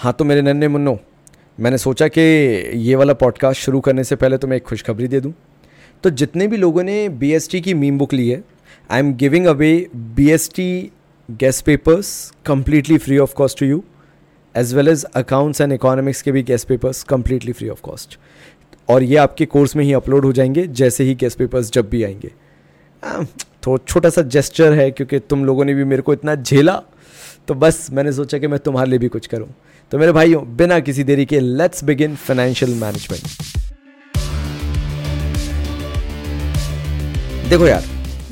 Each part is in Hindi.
हाँ तो मेरे नन्हे मुन्नो, मैंने सोचा कि ये वाला पॉडकास्ट शुरू करने से पहले तो मैं एक खुशखबरी दे दूँ। तो जितने भी लोगों ने बीएसटी की मीम बुक ली है I am giving away B S T guest papers completely free of cost to you as well as accounts and economics के भी guest papers completely free of cost और ये आपके कोर्स में ही अपलोड हो जाएँगे, जैसे ही गेस्ट पेपर्स जब भी आएँगे। तो छोटा सा जेस्चर है, क्योंकि तुम लोगों ने भी मेरे को इतना झेला तो बस मैंने सोचा कि मैं तुम्हारे लिए भी कुछ करूँ। तो मेरे भाइयों, बिना किसी देरी के लेट्स बिगिन फाइनेंशियल मैनेजमेंट देखो यार,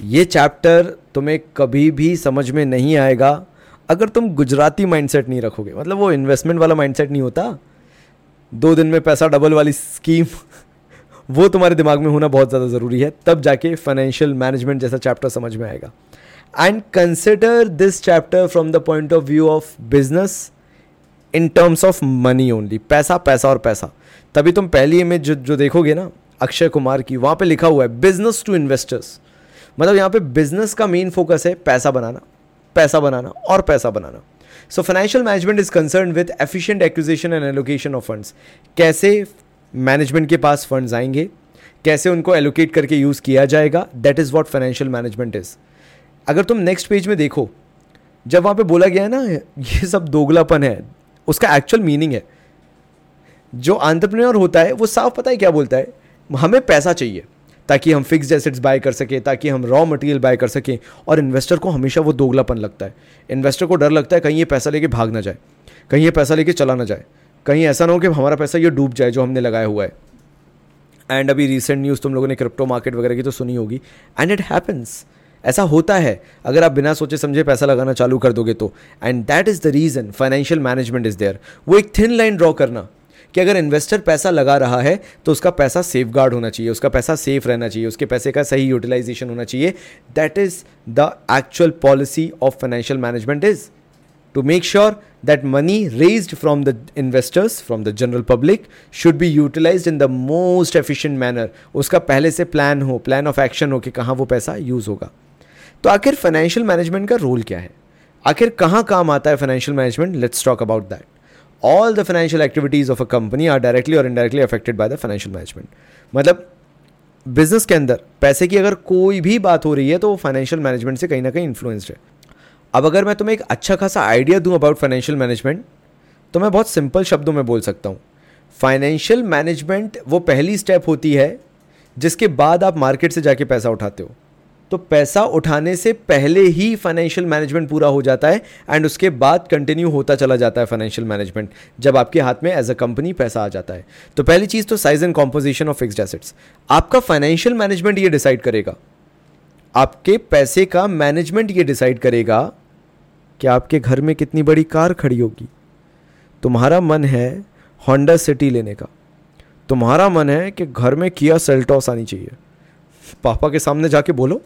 ये चैप्टर तुम्हें कभी भी समझ में नहीं आएगा अगर तुम गुजराती माइंडसेट नहीं रखोगे। मतलब वो इन्वेस्टमेंट वाला माइंडसेट नहीं होता। दो दिन में पैसा डबल वाली स्कीम वो तुम्हारे दिमाग में होना बहुत ज़्यादा ज़रूरी है, तब जाके फाइनेंशियल मैनेजमेंट जैसा चैप्टर समझ में आएगा। And consider this chapter from the point of view of business in terms of money only पैसा पैसा और पैसा। तभी तुम पहली इमेज जो जो देखोगे ना, अक्षय कुमार की, वहाँ पे लिखा हुआ है बिज़नेस टू इन्वेस्टर्स मतलब यहाँ पे बिज़नेस का मेन फोकस है पैसा बनाना पैसा बनाना और पैसा बनाना। So financial management is concern with efficient acquisition and allocation of funds कैसे मैनेजमेंट के पास फंड्स आएँगे, कैसे उनको एलोकेट करके यूज़ किया जाएगा that is what financial management is अगर तुम नेक्स्ट पेज में देखो, जब वहाँ पे बोला गया है ना, ये सब दोगलापन है उसका एक्चुअल मीनिंग है। जो आंट्रप्रनोर होता है, वो साफ़ पता है क्या बोलता है? हमें पैसा चाहिए, ताकि हम फिक्स एसेट्स बाय कर सकें, ताकि हम रॉ मटेरियल बाय कर सकें, और इन्वेस्टर को हमेशा वो दोगलापन लगता है। इन्वेस्टर को डर लगता है कहीं ये पैसा लेके भाग ना जाए, कहीं ये पैसा लेके चला ना जाए। कहीं ऐसा ना हो कि हमारा पैसा ये डूब जाए जो हमने लगाया हुआ है। एंड अभी रिसेंट न्यूज़ तुम लोगों ने क्रिप्टो मार्केट वगैरह की तो सुनी होगी। एंड इट हैपन्स ऐसा होता है। अगर आप बिना सोचे समझे पैसा लगाना चालू कर दोगे तो। And that is the reason financial management is there वो एक थिन लाइन ड्रॉ करना कि अगर इन्वेस्टर पैसा लगा रहा है तो उसका पैसा सेफ़ गार्ड होना चाहिए, उसका पैसा सेफ़ रहना चाहिए, उसके पैसे का सही यूटिलाइजेशन होना चाहिए। That is the actual policy of financial management is to make sure that money raised from the investors, from the general public, should be utilized in the most efficient manner उसका पहले से प्लान हो प्लान ऑफ़ एक्शन हो कि कहाँ वो पैसा यूज़ होगा। तो आखिर फाइनेंशियल मैनेजमेंट का रोल क्या है? आखिर कहाँ काम आता है financial management let's talk about that all the financial activities of a company are directly और indirectly affected by the financial management मतलब बिज़नेस के अंदर, पैसे की अगर कोई भी बात हो रही है तो वो फाइनेंशियल मैनेजमेंट से कहीं ना कहीं इन्फ्लुएंस्ड है। अब अगर मैं तुम्हें एक अच्छा खासा आइडिया दूँ अबाउट फाइनेंशियल मैनेजमेंट तो मैं बहुत सिंपल शब्दों में बोल सकता हूँ। फाइनेंशियल मैनेजमेंट वो पहली स्टेप होती है, जिसके बाद आप मार्केट से जाके पैसा उठाते हो। तो पैसा उठाने से पहले ही फाइनेंशियल मैनेजमेंट पूरा हो जाता है एंड उसके बाद कंटिन्यू होता चला जाता है फाइनेंशियल मैनेजमेंट जब आपके हाथ में एज अ कंपनी पैसा आ जाता है। तो पहली चीज़ तो size and composition of fixed assets आपका फाइनेंशियल मैनेजमेंट ये डिसाइड करेगा। आपके पैसे का मैनेजमेंट ये डिसाइड करेगा कि आपके घर में कितनी बड़ी कार खड़ी होगी। तुम्हारा मन है होंडा सिटी लेने का। तुम्हारा मन है कि घर में किया सेल्टॉस आनी चाहिए। पापा के सामने जाके बोलो।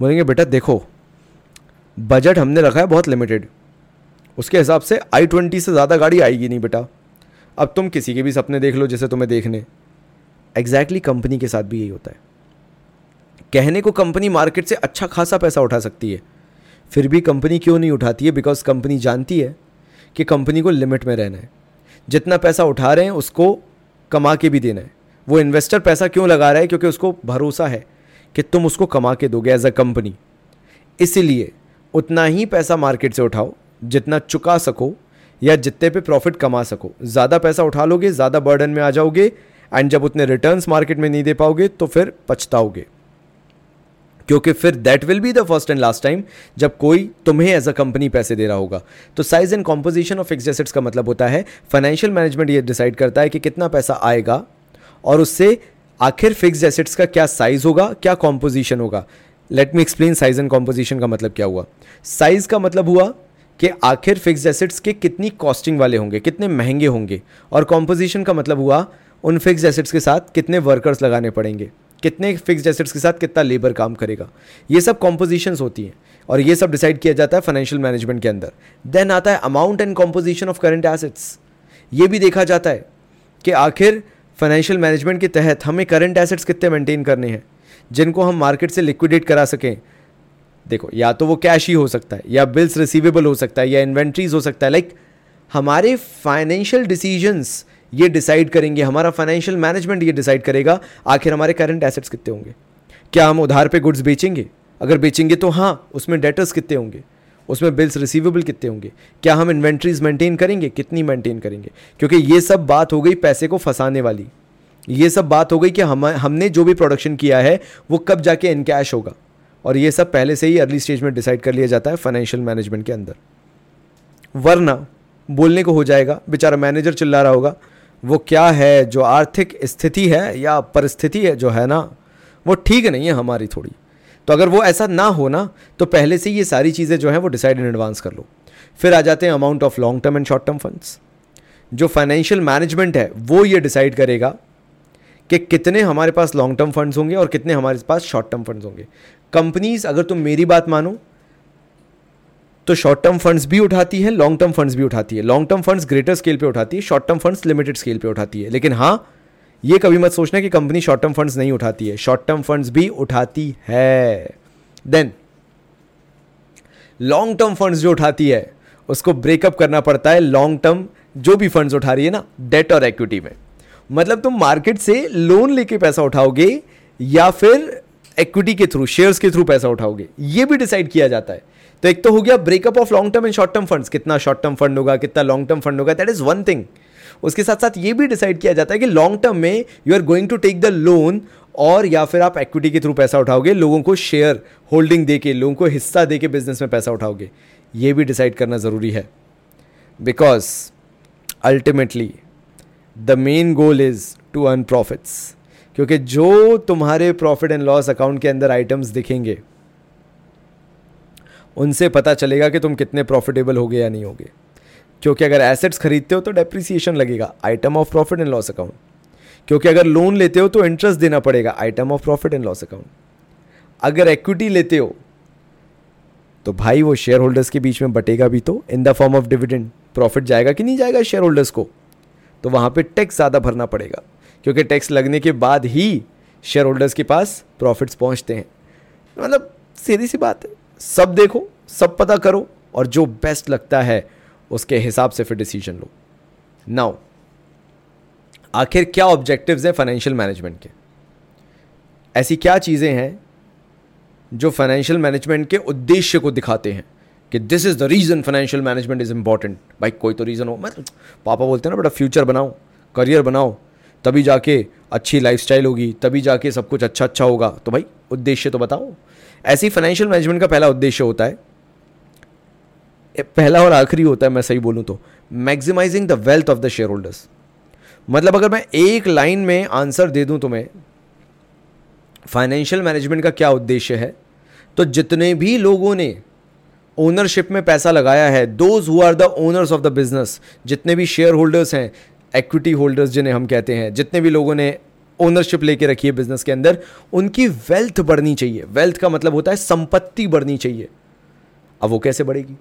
बोलेंगे, बेटा देखो बजट हमने रखा है बहुत लिमिटेड उसके हिसाब से आई ट्वेंटी से ज़्यादा गाड़ी आएगी नहीं बेटा। अब तुम किसी के भी सपने देख लो जैसे तुम्हें देखने। एग्जैक्टली exactly कंपनी के साथ भी यही होता है। कहने को कंपनी मार्केट से अच्छा खासा पैसा उठा सकती है। फिर भी कंपनी क्यों नहीं उठाती है? बिकॉज़ कंपनी जानती है कि कंपनी को लिमिट में रहना है। जितना पैसा उठा रहे हैं, उसको कमा के भी देना है। वो इन्वेस्टर पैसा क्यों लगा रहा है? क्योंकि उसको भरोसा है। कि तुम उसको कमा के दोगे एज अ कंपनी इसीलिए उतना ही पैसा मार्केट से उठाओ, जितना चुका सको या जितने पे प्रॉफिट कमा सको. ज़्यादा पैसा उठा लोगे, ज़्यादा बर्डन में आ जाओगे एंड जब उतने रिटर्न्स मार्केट में नहीं दे पाओगे तो फिर पछताओगे. क्योंकि फिर that will be the first and last time जब कोई तुम्हें एज अ कंपनी पैसे दे रहा होगा. तो size and composition of fix assets का मतलब होता है फाइनेंशियल मैनेजमेंट ये डिसाइड करता है कि कितना पैसा आएगा और उससे आखिर फिक्स एसेट्स का क्या साइज़ होगा, क्या कॉम्पोजिशन होगा? Let me explain size and composition का मतलब क्या हुआ? साइज़ का मतलब हुआ कि आखिर फिक्स एसेट्स के कितनी कॉस्टिंग वाले होंगे, कितने महँगे होंगे? और कॉम्पोजिशन का मतलब हुआ उन फिक्स एसेट्स के साथ कितने वर्कर्स लगाने पड़ेंगे? कितने फिक्स एसेट्स के साथ कितना लेबर काम करेगा? ये सब कॉम्पोजिशंस होती हैं और ये सब डिसाइड किया जाता है फाइनेंशियल मैनेजमेंट के अंदर। देन आता है amount and composition of current assets ये भी देखा जाता है कि आखिर फाइनेंशियल मैनेजमेंट के तहत हमें करंट एसेट्स कितने मेंटेन करने हैं, जिनको हम मार्केट से लिक्विडेट करा सकें। देखो, या तो वो कैश ही हो सकता है, या बिल्स रिसीवेबल हो सकता है, या इन्वेंट्रीज हो सकता है। लाइक हमारे फाइनेंशियल डिसीजंस ये डिसाइड करेंगे, हमारा फाइनेंशियल मैनेजमेंट ये डिसाइड करेगा, आखिर हमारे करंट एसेट्स कितने होंगे। क्या हम उधार पे गुड्स बेचेंगे? अगर बेचेंगे तो हाँ उसमें डेटर्स कितने होंगे? उसमें बिल्स रिसीवेबल कितने होंगे? क्या हम इन्वेंट्रीज मेंटेन करेंगे? कितनी मेंटेन करेंगे? क्योंकि ये सब बात हो गई पैसे को फंसाने वाली। ये सब बात हो गई कि हम, हमने जो भी प्रोडक्शन किया है, वो कब जाके इनकैश होगा? और ये सब पहले से ही अर्ली स्टेज में डिसाइड कर लिया जाता है फाइनेंशियल मैनेजमेंट के अंदर। वरना बोलने को हो जाएगा, बेचारा मैनेजर चिल्ला रहा होगा, वो क्या है? जो आर्थिक स्थिति है या परिस्थिति है जो है ना, वो ठीक नहीं है हमारी थोड़ी। तो अगर वो ऐसा ना हो ना तो पहले से ये सारी चीज़ें जो है वो डिसाइड इन एडवांस कर लो। फिर आ जाते हैं amount of long term and short term funds जो फाइनेंशियल मैनेजमेंट है, वो ये डिसाइड करेगा कि कितने हमारे पास लॉन्ग टर्म फंड्स होंगे और कितने हमारे पास शॉर्ट टर्म फंड्स होंगे। कंपनीज़ अगर तुम मेरी बात मानो तो शॉर्ट टर्म फंड्स भी उठाती है लॉन्ग टर्म फंड्स भी उठाती है। Long term funds greater scale पे उठाती है short term funds limited scale पे उठाती है। लेकिन हाँ ये कभी मत सोचना कि कंपनी शॉर्ट टर्म फंड्स नहीं उठाती है। शॉर्ट टर्म फंड्स भी उठाती है। देन लॉन्ग टर्म फंड्स जो उठाती है, उसको ब्रेकअप करना पड़ता है लॉन्ग टर्म जो भी फंड्स उठा रही है ना डेट और इक्विटी में। मतलब तुम मार्केट से लोन लेके पैसा उठाओगे या फिर इक्विटी के थ्रू शेयर्स के थ्रू पैसा उठाओगे, ये भी डिसाइड किया जाता है। तो एक तो हो गया breakup of long term and short term funds कितना शॉर्ट टर्म फंड होगा, कितना लॉन्ग टर्म फंड होगा दैट इज़ वन थिंग उसके साथ साथ ये भी डिसाइड किया जाता है कि लॉन्ग टर्म में you are going to take the loan और या फिर आप इक्विटी के थ्रू पैसा उठाओगे, लोगों को शेयर होल्डिंग दे के लोगों को हिस्सा दे के बिज़नेस में पैसा उठाओगे। ये भी डिसाइड करना ज़रूरी है। Because ultimately the main goal is to earn profits क्योंकि जो तुम्हारे प्रॉफिट एंड लॉस अकाउंट के अंदर आइटम्स दिखेंगे, उनसे पता चलेगा कि तुम कितने प्रॉफिटेबल होगे या नहीं होगे। क्योंकि अगर एसेट्स खरीदते हो तो डेप्रिसिएशन लगेगा item of profit and loss account क्योंकि अगर लोन लेते हो तो इंटरेस्ट देना पड़ेगा item of profit and loss account अगर इक्विटी लेते हो तो भाई वो शेयर होल्डर्स के बीच में बटेगा भी तो in the form of dividend profit जाएगा कि नहीं जाएगा शेयर होल्डर्स को? तो वहाँ पे टैक्स ज़्यादा भरना पड़ेगा, क्योंकि टैक्स लगने के बाद ही शेयर होल्डर्स के पास प्रॉफिट्स पहुँचते हैं। मतलब सीधी सी बात है, सब देखो, सब पता करो, और जो बेस्ट लगता है उसके हिसाब से फिर डिसीज़न लो। नाउ आखिर क्या ऑब्जेक्टिव्स हैं फाइनेंशियल मैनेजमेंट के? ऐसी क्या चीज़ें हैं जो फाइनेंशियल मैनेजमेंट के उद्देश्य को दिखाते हैं कि this is the reason financial management is important भाई, कोई तो रीज़न हो। मतलब पापा बोलते हैं ना, बेटा फ्यूचर बनाओ करियर बनाओ, तभी जाके अच्छी लाइफस्टाइल होगी, तभी जाके सब कुछ अच्छा अच्छा होगा। तो भाई, उद्देश्य तो बताओ। ऐसी फाइनेंशियल मैनेजमेंट का पहला उद्देश्य होता है पहला और आखिरी होता है, मैं सही बोलूँ तो। Maximising the wealth of the shareholders मतलब अगर मैं एक लाइन में आंसर दे दूँ तुम्हें फाइनेंशियल मैनेजमेंट का क्या उद्देश्य है? तो जितने भी लोगों ने ओनरशिप में पैसा लगाया है those who are the owners of the business जितने भी शेयर होल्डर्स हैं इक्विटी होल्डर्स जिन्हें हम कहते हैं, जितने भी लोगों ने ओनरशिप लेके रखी है बिज़नेस के अंदर, उनकी वेल्थ बढ़नी चाहिए। वेल्थ का मतलब होता है संपत्ति बढ़नी चाहिए। अब वो कैसे बढ़ेगी?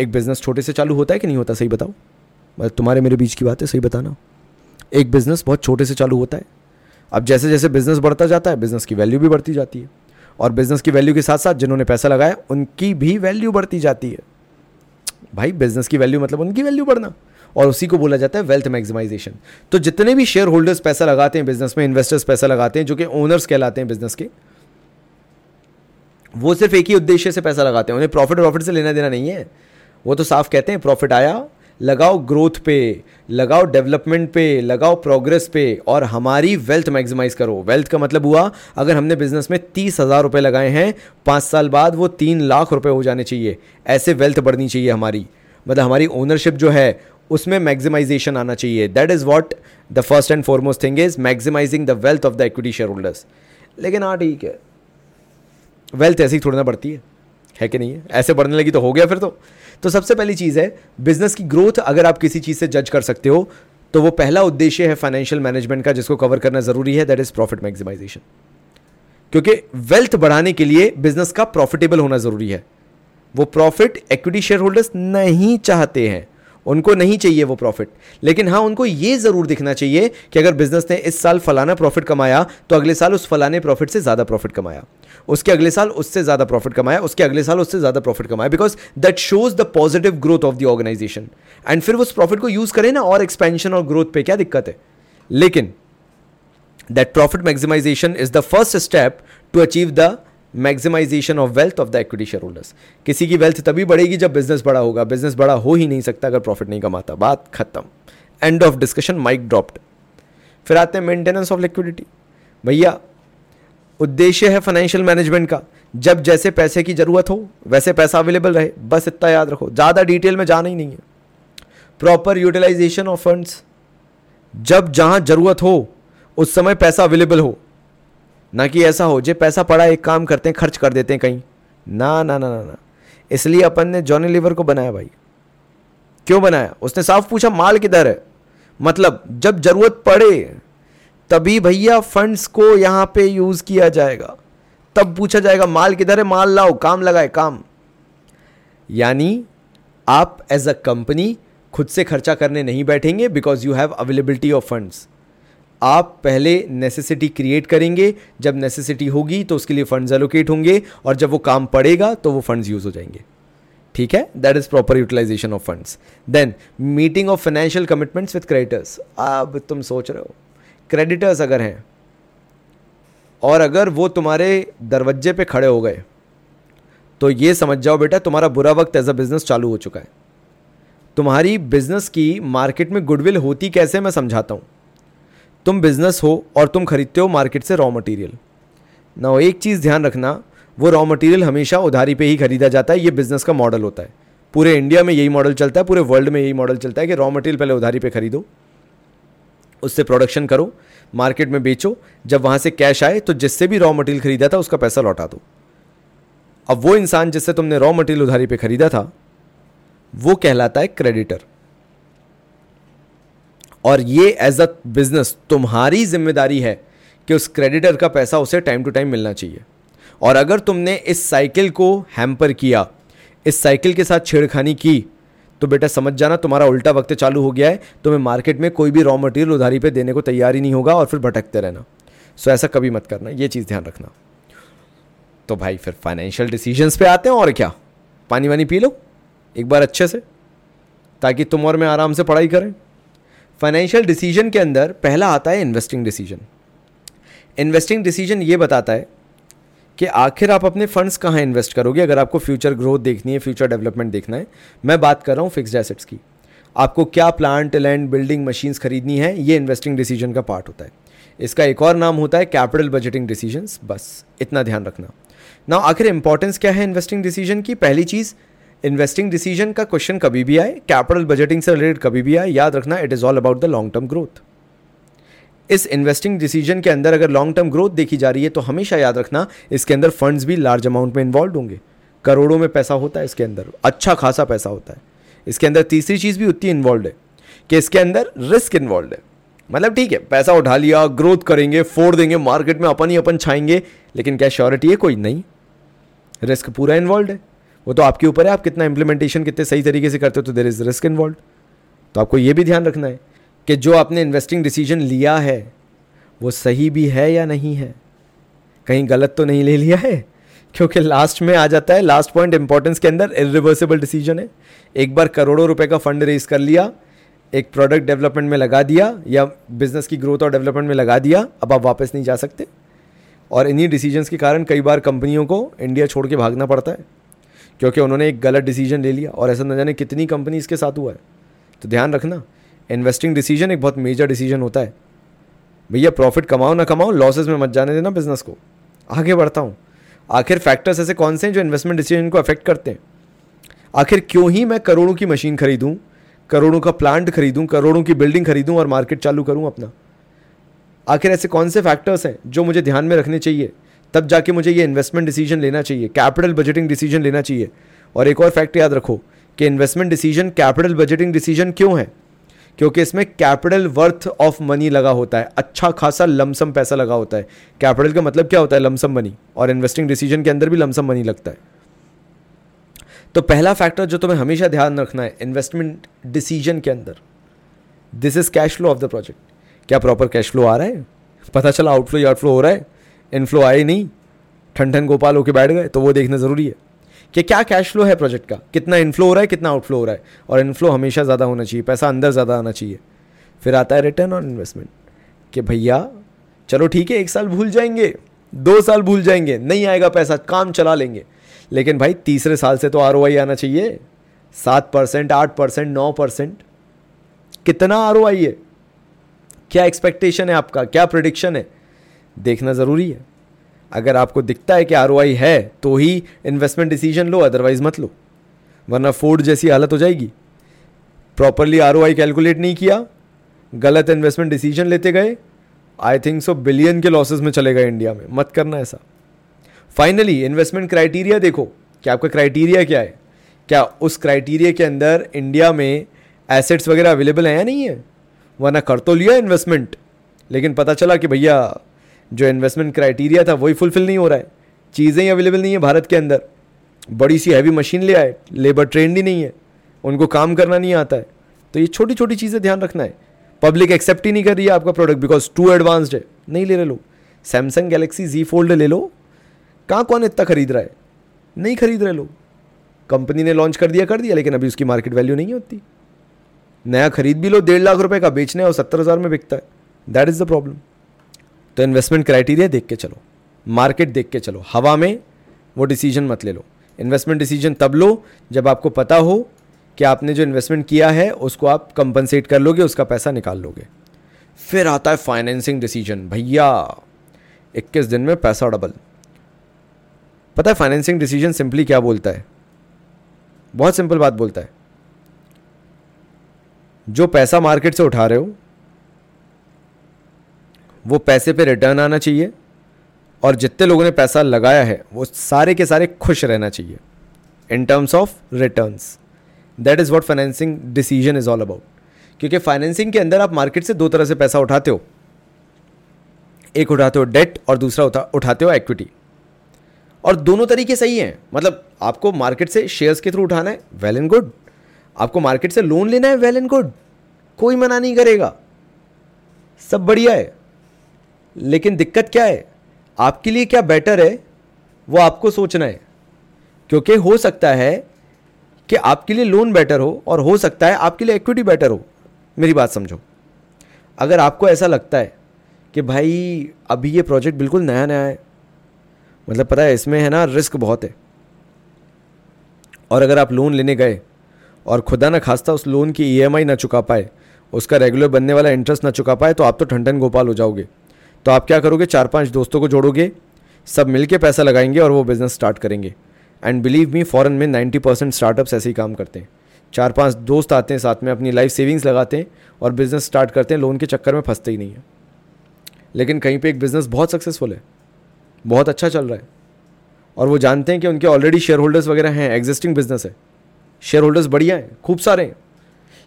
एक बिज़नेस छोटे से चालू होता है कि नहीं होता? सही बताओ। मतलब तुम्हारे मेरे बीच की बात है, सही बताना। एक बिज़नेस बहुत छोटे से चालू होता है। अब जैसे जैसे बिज़नेस बढ़ता जाता है बिज़नेस की वैल्यू भी बढ़ती जाती है। और बिज़नेस की वैल्यू के साथ साथ जिन्होंने पैसा लगाया, उनकी भी वैल्यू बढ़ती जाती है। भाई बिज़नेस की वैल्यू मतलब उनकी वैल्यू बढ़ना। और उसी को बोला जाता है वेल्थ मैक्सिमाइजेशन तो जितने भी शेयर होल्डर्स पैसा लगाते हैं बिज़नेस में इन्वेस्टर्स पैसा लगाते हैं, जो कि ओनर्स कहलाते हैं बिज़नेस के, वो सिर्फ़ एक ही उद्देश्य से पैसा लगाते हैं। उन्हें प्रॉफिट प्रॉफिट से लेना देना नहीं है। वो तो साफ़ कहते हैं प्रॉफिट आया। लगाओ ग्रोथ पे, लगाओ डेवलपमेंट पे, लगाओ प्रोग्रेस पे और हमारी वेल्थ मैक्सिमाइज करो। वेल्थ का मतलब हुआ, अगर हमने बिज़नेस में तीस हज़ार रुपये लगाए हैं, पाँच साल बाद वो तीन लाख रुपए हो जाने चाहिए। ऐसे वेल्थ बढ़नी चाहिए हमारी। मतलब हमारी ओनरशिप जो है, उसमें मैक्सिमाइजेशन आना चाहिए। That is what the first and foremost thing is maximising the wealth of the equity shareholders लेकिन हाँ ठीक है। वेल्थ ऐसी थोड़ी ना बढ़ती है। है कि नहीं है? ऐसे बढ़ने लगी तो हो गया फिर तो। तो सबसे पहली चीज़ है बिज़नेस की ग्रोथ अगर आप किसी चीज़ से जज कर सकते हो तो वो पहला उद्देश्य है फाइनेंशियल मैनेजमेंट का, जिसको कवर करना ज़रूरी है दैट इज़ प्रॉफिट मैक्सिमाइजेशन क्योंकि वेल्थ बढ़ाने के लिए बिज़नेस का प्रॉफिटेबल होना ज़रूरी है। वो प्रॉफिट इक्विटी शेयर होल्डर्स नहीं चाहते हैं। उनको नहीं चाहिए वो प्रॉफिट लेकिन हाँ उनको ये ज़रूर दिखना चाहिए कि अगर बिज़नेस ने इस साल फलाना प्रॉफिट कमाया तो अगले साल उस फलाने प्रॉफिट से ज़्यादा प्रॉफिट कमाया। उसके अगले साल उससे ज़्यादा प्रॉफिट कमाया, उसके अगले साल उससे ज़्यादा प्रॉफिट कमाया। Because that shows the positive growth of the organisation and फिर उस प्रॉफिट को यूज़ करें ना और एक्सपेंशन और ग्रोथ पे क्या दिक्कत है? लेकिन that profit maximisation is the first step to achieve the maximisation of wealth of the equity shareholders किसी की वेल्थ तभी बढ़ेगी जब बिज़नेस बड़ा होगा। बिज़नेस बड़ा हो ही नहीं सकता अगर प्रॉफिट नहीं कमाता। बात खत्म। End of discussion mic dropped फिर आते हैं मेंटेनेंस ऑफ़ लिक्विडिटी भैया, उद्देश्य है फाइनेंशियल मैनेजमेंट का। जब जैसे पैसे की ज़रूरत हो, वैसे पैसा अवेलेबल रहे। बस इतना याद रखो। ज़्यादा डिटेल में जाना ही नहीं है। प्रॉपर यूटिलाइजेशन ऑफ़ फंड्स जब जहाँ ज़रूरत हो, उस समय पैसा अवेलेबल हो। ना कि ऐसा हो, जो पैसा पड़ा, एक काम करते हैं, खर्च कर देते हैं कहीं। ना ना ना ना ना। इसलिए अपन ने जॉनी लीवर को बनाया भाई। क्यों बनाया? उसने साफ़ पूछा, माल किधर है? मतलब जब ज़रूरत पड़े, तभी भैया फंड्स को यहाँ पे यूज़ किया जाएगा। तब पूछा जाएगा, माल किधर है? माल लाओ, काम लगाए, काम। यानी, आप एज अ कंपनी खुद से खर्चा करने नहीं बैठेंगे because you have availability of funds आप पहले नेसेसिटी क्रिएट करेंगे, जब नेसेसिटी होगी तो उसके लिए फंड्स एलोकेट होंगे और जब वो काम पड़ेगा तो वो फंड्स यूज़ हो जाएँगे। ठीक है? That is proper utilisation of funds then meeting of financial commitments with creditors अब तुम सोच रहे हो क्रेडिटर्स अगर हैं, और अगर वो तुम्हारे दरवाजे पे खड़े हो गए तो ये समझ जाओ बेटा, तुम्हारा बुरा वक्त एज अ बिज़नेस चालू हो चुका है। तुम्हारी बिज़नेस की मार्केट में गुडविल होती कैसे मैं समझाता हूँ? तुम बिज़नेस हो और तुम खरीदते हो मार्केट से रॉ मटेरियल ना एक चीज़ ध्यान रखना, वो रॉ मटेरियल हमेशा उधारी पे ही खरीदा जाता है, ये बिज़नेस का मॉडल होता है. पूरे इंडिया में यही मॉडल चलता है, पूरे वर्ल्ड में यही मॉडल चलता है कि रॉ मटेरियल पहले उधारी पे खरीदो, उससे प्रोडक्शन करो मार्केट में बेचो, जब वहाँ से कैश आए तो जिससे भी रॉ मटेरियल खरीदा था, उसका पैसा लौटा दो. अब वो इंसान जिससे तुमने रॉ मटेरियल उधारी पे खरीदा था, वो कहलाता है क्रेडिटर और ये एज अ बिज़नेस तुम्हारी ज़िम्मेदारी है कि उस क्रेडिटर का पैसा उसे टाइम टू टाइम मिलना चाहिए। और अगर तुमने इस साइकिल को हैम्पर किया, इस साइकिल के साथ छेड़खानी की तो बेटा समझ जाना तुम्हारा उल्टा वक्त चालू हो गया है। तुम्हें मार्केट में कोई भी रॉ मटेरियल उधारी पे देने को तैयार ही नहीं होगा और फिर भटकते रहना। सो ऐसा कभी मत करना, ये चीज़ ध्यान रखना। तो भाई फिर फाइनेंशियल डिसीजंस पे आते हैं और क्या? पानी वानी पी लो, एक बार अच्छे से, ताकि तुम और मैं आराम से पढ़ाई करें। फाइनेंशियल डिसीज़न के अंदर पहला आता है इन्वेस्टिंग डिसीज़न इन्वेस्टिंग डिसीज़न ये बताता है कि आखिर आप अपने फंड्स कहाँ इन्वेस्ट करोगे? अगर आपको फ्यूचर ग्रोथ देखनी है फ्यूचर डेवलपमेंट देखना है, मैं बात कर रहा हूँ फिक्स्ड एसेट्स की. आपको क्या प्लांट लैंड बिल्डिंग मशीन्स खरीदनी है? ये इन्वेस्टिंग डिसीज़न का पार्ट होता है. इसका एक और नाम होता है कैपिटल बजटिंग डिसीजंस बस, इतना ध्यान रखना. ना आखिर इंपॉर्टेंस क्या है इन्वेस्टिंग डिसीज़न की? पहली चीज़ इन्वेस्टिंग डिसीज़न का क्वेश्चन कभी भी आए कैपिटल बजटिंग से रिलेटेड कभी भी आए, याद रखना it is all about the long term growth इस इन्वेस्टिंग डिसीज़न के अंदर अगर लॉन्ग टर्म ग्रोथ देखी जा रही है तो हमेशा याद रखना, इसके अंदर फंड्स भी लार्ज अमाउंट में इन्वॉल्व होंगे। करोड़ों में पैसा होता है इसके अंदर अच्छा खासा पैसा होता है। इसके अंदर तीसरी चीज़ भी उतनी इन्वॉल्व है, कि इसके अंदर रिस्क इन्वॉल्व है। मतलब ठीक है, पैसा उठा लिया ग्रोथ करेंगे, फोड़ देंगे मार्केट में अपन ही अपन छाएँगे, लेकिन क्या श्योरिटी है? कोई नहीं। रिस्क पूरा इन्वॉल्व है। वो तो आपके ऊपर है, आप कितना इंप्लीमेंटेशन कितने सही तरीके से करते हो तो देर इज़ रिस्क इन्वॉल्व तो आपको ये भी ध्यान रखना है कि जो आपने इन्वेस्टिंग डिसीज़न लिया है, वो सही भी है या नहीं है? कहीं गलत तो नहीं ले लिया है? क्योंकि लास्ट में आ जाता है लास्ट पॉइंट इंपॉर्टेंस के अंदर इरिवर्सिबल डिसीज़न है। एक बार करोड़ों रुपए का फंड रेज कर लिया, एक प्रोडक्ट डेवलपमेंट में लगा दिया, या बिज़नेस की ग्रोथ और डेवलपमेंट में लगा दिया, अब आप वापस नहीं जा सकते। और इन्हीं डिसीजंस के कारण कई बार कंपनियों को इंडिया छोड़ के भागना पड़ता है। क्योंकि उन्होंने एक गलत डिसीज़न ले लिया और ऐसा न जाने कितनी कंपनी इसके साथ हुआ है। तो ध्यान रखना इन्वेस्टिंग डिसीज़न एक बहुत मेजर डिसीज़न होता है। भैया प्रॉफिट कमाओ ना कमाओ लॉसेज में मत जाने देना बिज़नेस को। आगे बढ़ता हूँ। आखिर फैक्टर्स ऐसे कौन से हैं जो इन्वेस्टमेंट डिसीज़न को अफेक्ट करते हैं? आखिर क्यों ही मैं करोड़ों की मशीन खरीदूँ, करोड़ों का प्लांट खरीदूँ, करोड़ों की बिल्डिंग खरीदूँ और मार्केट चालू करूँ अपना? आखिर ऐसे कौन से फैक्टर्स हैं जो मुझे ध्यान में रखने चाहिए? तब जाके मुझे ये इन्वेस्टमेंट डिसीज़न लेना चाहिए कैपिटल बजटिंग डिसीज़न लेना चाहिए। और एक और फैक्ट याद रखो कि investment decision capital budgeting decision क्यों है? क्योंकि इसमें कैपिटल वर्थ ऑफ़ मनी लगा होता है। अच्छा खासा लमसम पैसा लगा होता है। कैपिटल का मतलब क्या होता है? लमसम मनी और इन्वेस्टिंग डिसीज़न के अंदर भी लमसम मनी लगता है। तो पहला फैक्टर जो तुम्हें हमेशा ध्यान रखना है इन्वेस्टमेंट डिसीज़न के अंदर। This is cash flow of the project क्या प्रॉपर कैश फ्लो आ रहा है? पता चला आउटफ्लो या आउटफ्लो हो रहा है? इनफ्लो आए नहीं ठन ठन गोपाल होके बैठ गए तो वो देखना ज़रूरी है कि क्या कैश फ्लो है प्रोजेक्ट का। कितना इनफ्लो हो रहा है, कितना आउटफ्लो हो रहा है। और इनफ्लो हमेशा ज़्यादा होना चाहिए, पैसा अंदर ज़्यादा आना चाहिए। फिर आता है रिटर्न ऑन इन्वेस्टमेंट कि भैया, चलो ठीक है, एक साल भूल जाएँगे, दो साल भूल जाएँगे, नहीं आएगा पैसा, काम चला लेंगे। लेकिन भाई, तीसरे साल से तो आरओआई आना चाहिए। सात परसेंट, आठ परसेंट, नौ परसेंट। कितना आरओआई है? क्या एक्सपेक्टेशन है आपका? क्या प्रिडिक्शन है? देखना ज़रूरी है। अगर आपको दिखता है कि आरओआई है तो ही इन्वेस्टमेंट डिसीज़न लो अदरवाइज़ मत लो। वरना फोर्ड जैसी हालत हो जाएगी। प्रॉपरली आर कैलकुलेट नहीं किया, गलत इन्वेस्टमेंट डिसीज़न लेते गए आई थिंक सो बिलियन के लॉसेस में चले गए इंडिया में। मत करना ऐसा। फाइनली इन्वेस्टमेंट क्राइटेरिया देखो। कि आपका क्राइटेरिया क्या है? क्या उस क्राइटेरिया के अंदर इंडिया में एसेट्स वगैरह अवेलेबल हैं या नहीं है? वरना कर तो लिया इन्वेस्टमेंट लेकिन पता चला कि भैया जो इन्वेस्टमेंट क्राइटेरिया था, वही फुलफिल नहीं हो रहा है। चीज़ें ही अवेलेबल नहीं है भारत के अंदर। बड़ी सी हैवी मशीन ले आए लेबर ट्रेंड ही नहीं है। उनको काम करना नहीं आता है। तो ये छोटी छोटी चीज़ें ध्यान रखना है। पब्लिक एक्सेप्ट ही नहीं कर रही है आपका प्रोडक्ट बिकॉज़ टू एडवांस्ड है। नहीं ले रहे लोग। सैमसंग गैलेक्सी जी फोल्ड ले लो। कहाँ कौन इतना खरीद रहा है? नहीं खरीद रहे लोग। कंपनी ने लॉन्च कर दिया कर दिया, लेकिन अभी उसकी मार्केट वैल्यू नहीं होती। नया खरीद भी लो, डेढ़ लाख रुपए का बेचने और सत्तर हज़ार में बिकता है। दैट इज़ द प्रॉब्लम तो इन्वेस्टमेंट क्राइटेरिया देख के चलो। मार्केट देख के चलो। हवा में वो डिसीज़न मत ले लो। इन्वेस्टमेंट डिसीज़न तब लो जब आपको पता हो कि आपने जो इन्वेस्टमेंट किया है, उसको आप कंपनसेट कर लोगे, उसका पैसा निकाल लोगे। फिर आता है फाइनेंसिंग डिसीज़न भैया 21 दिन में पैसा डबल पता है फाइनेंसिंग डिसीज़न सिंपली क्या बोलता है? बहुत सिंपल बात बोलता है। जो पैसा मार्केट से उठा रहे हो वो पैसे पे रिटर्न आना चाहिए और जितने लोगों ने पैसा लगाया है, वो सारे के सारे खुश रहना चाहिए। In terms of returns that is what financing decision is all about क्योंकि फाइनेंसिंग के अंदर आप मार्केट से दो तरह से पैसा उठाते हो। एक उठाते हो डेट और दूसरा उठा, उठाते हो एक्विटी और दोनों तरीके सही हैं। मतलब आपको मार्केट से शेयर्स के थ्रू उठाना है वेल एंड गुड आपको मार्केट से लोन लेना है वेल एंड गुड कोई मना नहीं करेगा। सब बढ़िया है। लेकिन दिक्कत क्या है? आपके लिए क्या बेटर है? वो आपको सोचना है। क्योंकि हो सकता है कि आपके लिए लोन बेटर हो और हो सकता है आपके लिए इक्विटी बेटर हो। मेरी बात समझो। अगर आपको ऐसा लगता है कि भाई अभी ये प्रोजेक्ट बिल्कुल नया नया है मतलब पता है इसमें है ना रिस्क बहुत है। और अगर आप लोन लेने गए और खुदा ना खास्ता उस लोन की ईएमआई ना चुका पाए, उसका रेगुलर बनने वाला इंटरेस्ट ना चुका पाए तो आप तो ठंडन गोपाल हो जाओगे। तो आप क्या करोगे? चार पाँच दोस्तों को जोड़ोगे, सब मिलके पैसा लगाएँगे और वो बिज़नेस स्टार्ट करेंगे। एंड बिलीव मी फॉरन में नाइन्टी परसेंट स्टार्टअप्स ऐसे ही काम करते हैं। चार पाँच दोस्त आते हैं साथ में, अपनी लाइफ सेविंग्स लगाते हैं और बिज़नेस स्टार्ट करते हैं, लोन के चक्कर में फंसते ही नहीं है। लेकिन कहीं पे एक बिज़नेस बहुत सक्सेसफुल है, बहुत अच्छा चल रहा है। और वो जानते हैं कि उनके ऑलरेडी शेयर होल्डर्स वगैरह हैं एग्जिस्टिंग बिज़नेस है। शेयर होल्डर्स बढ़िया हैं, खूब सारे हैं।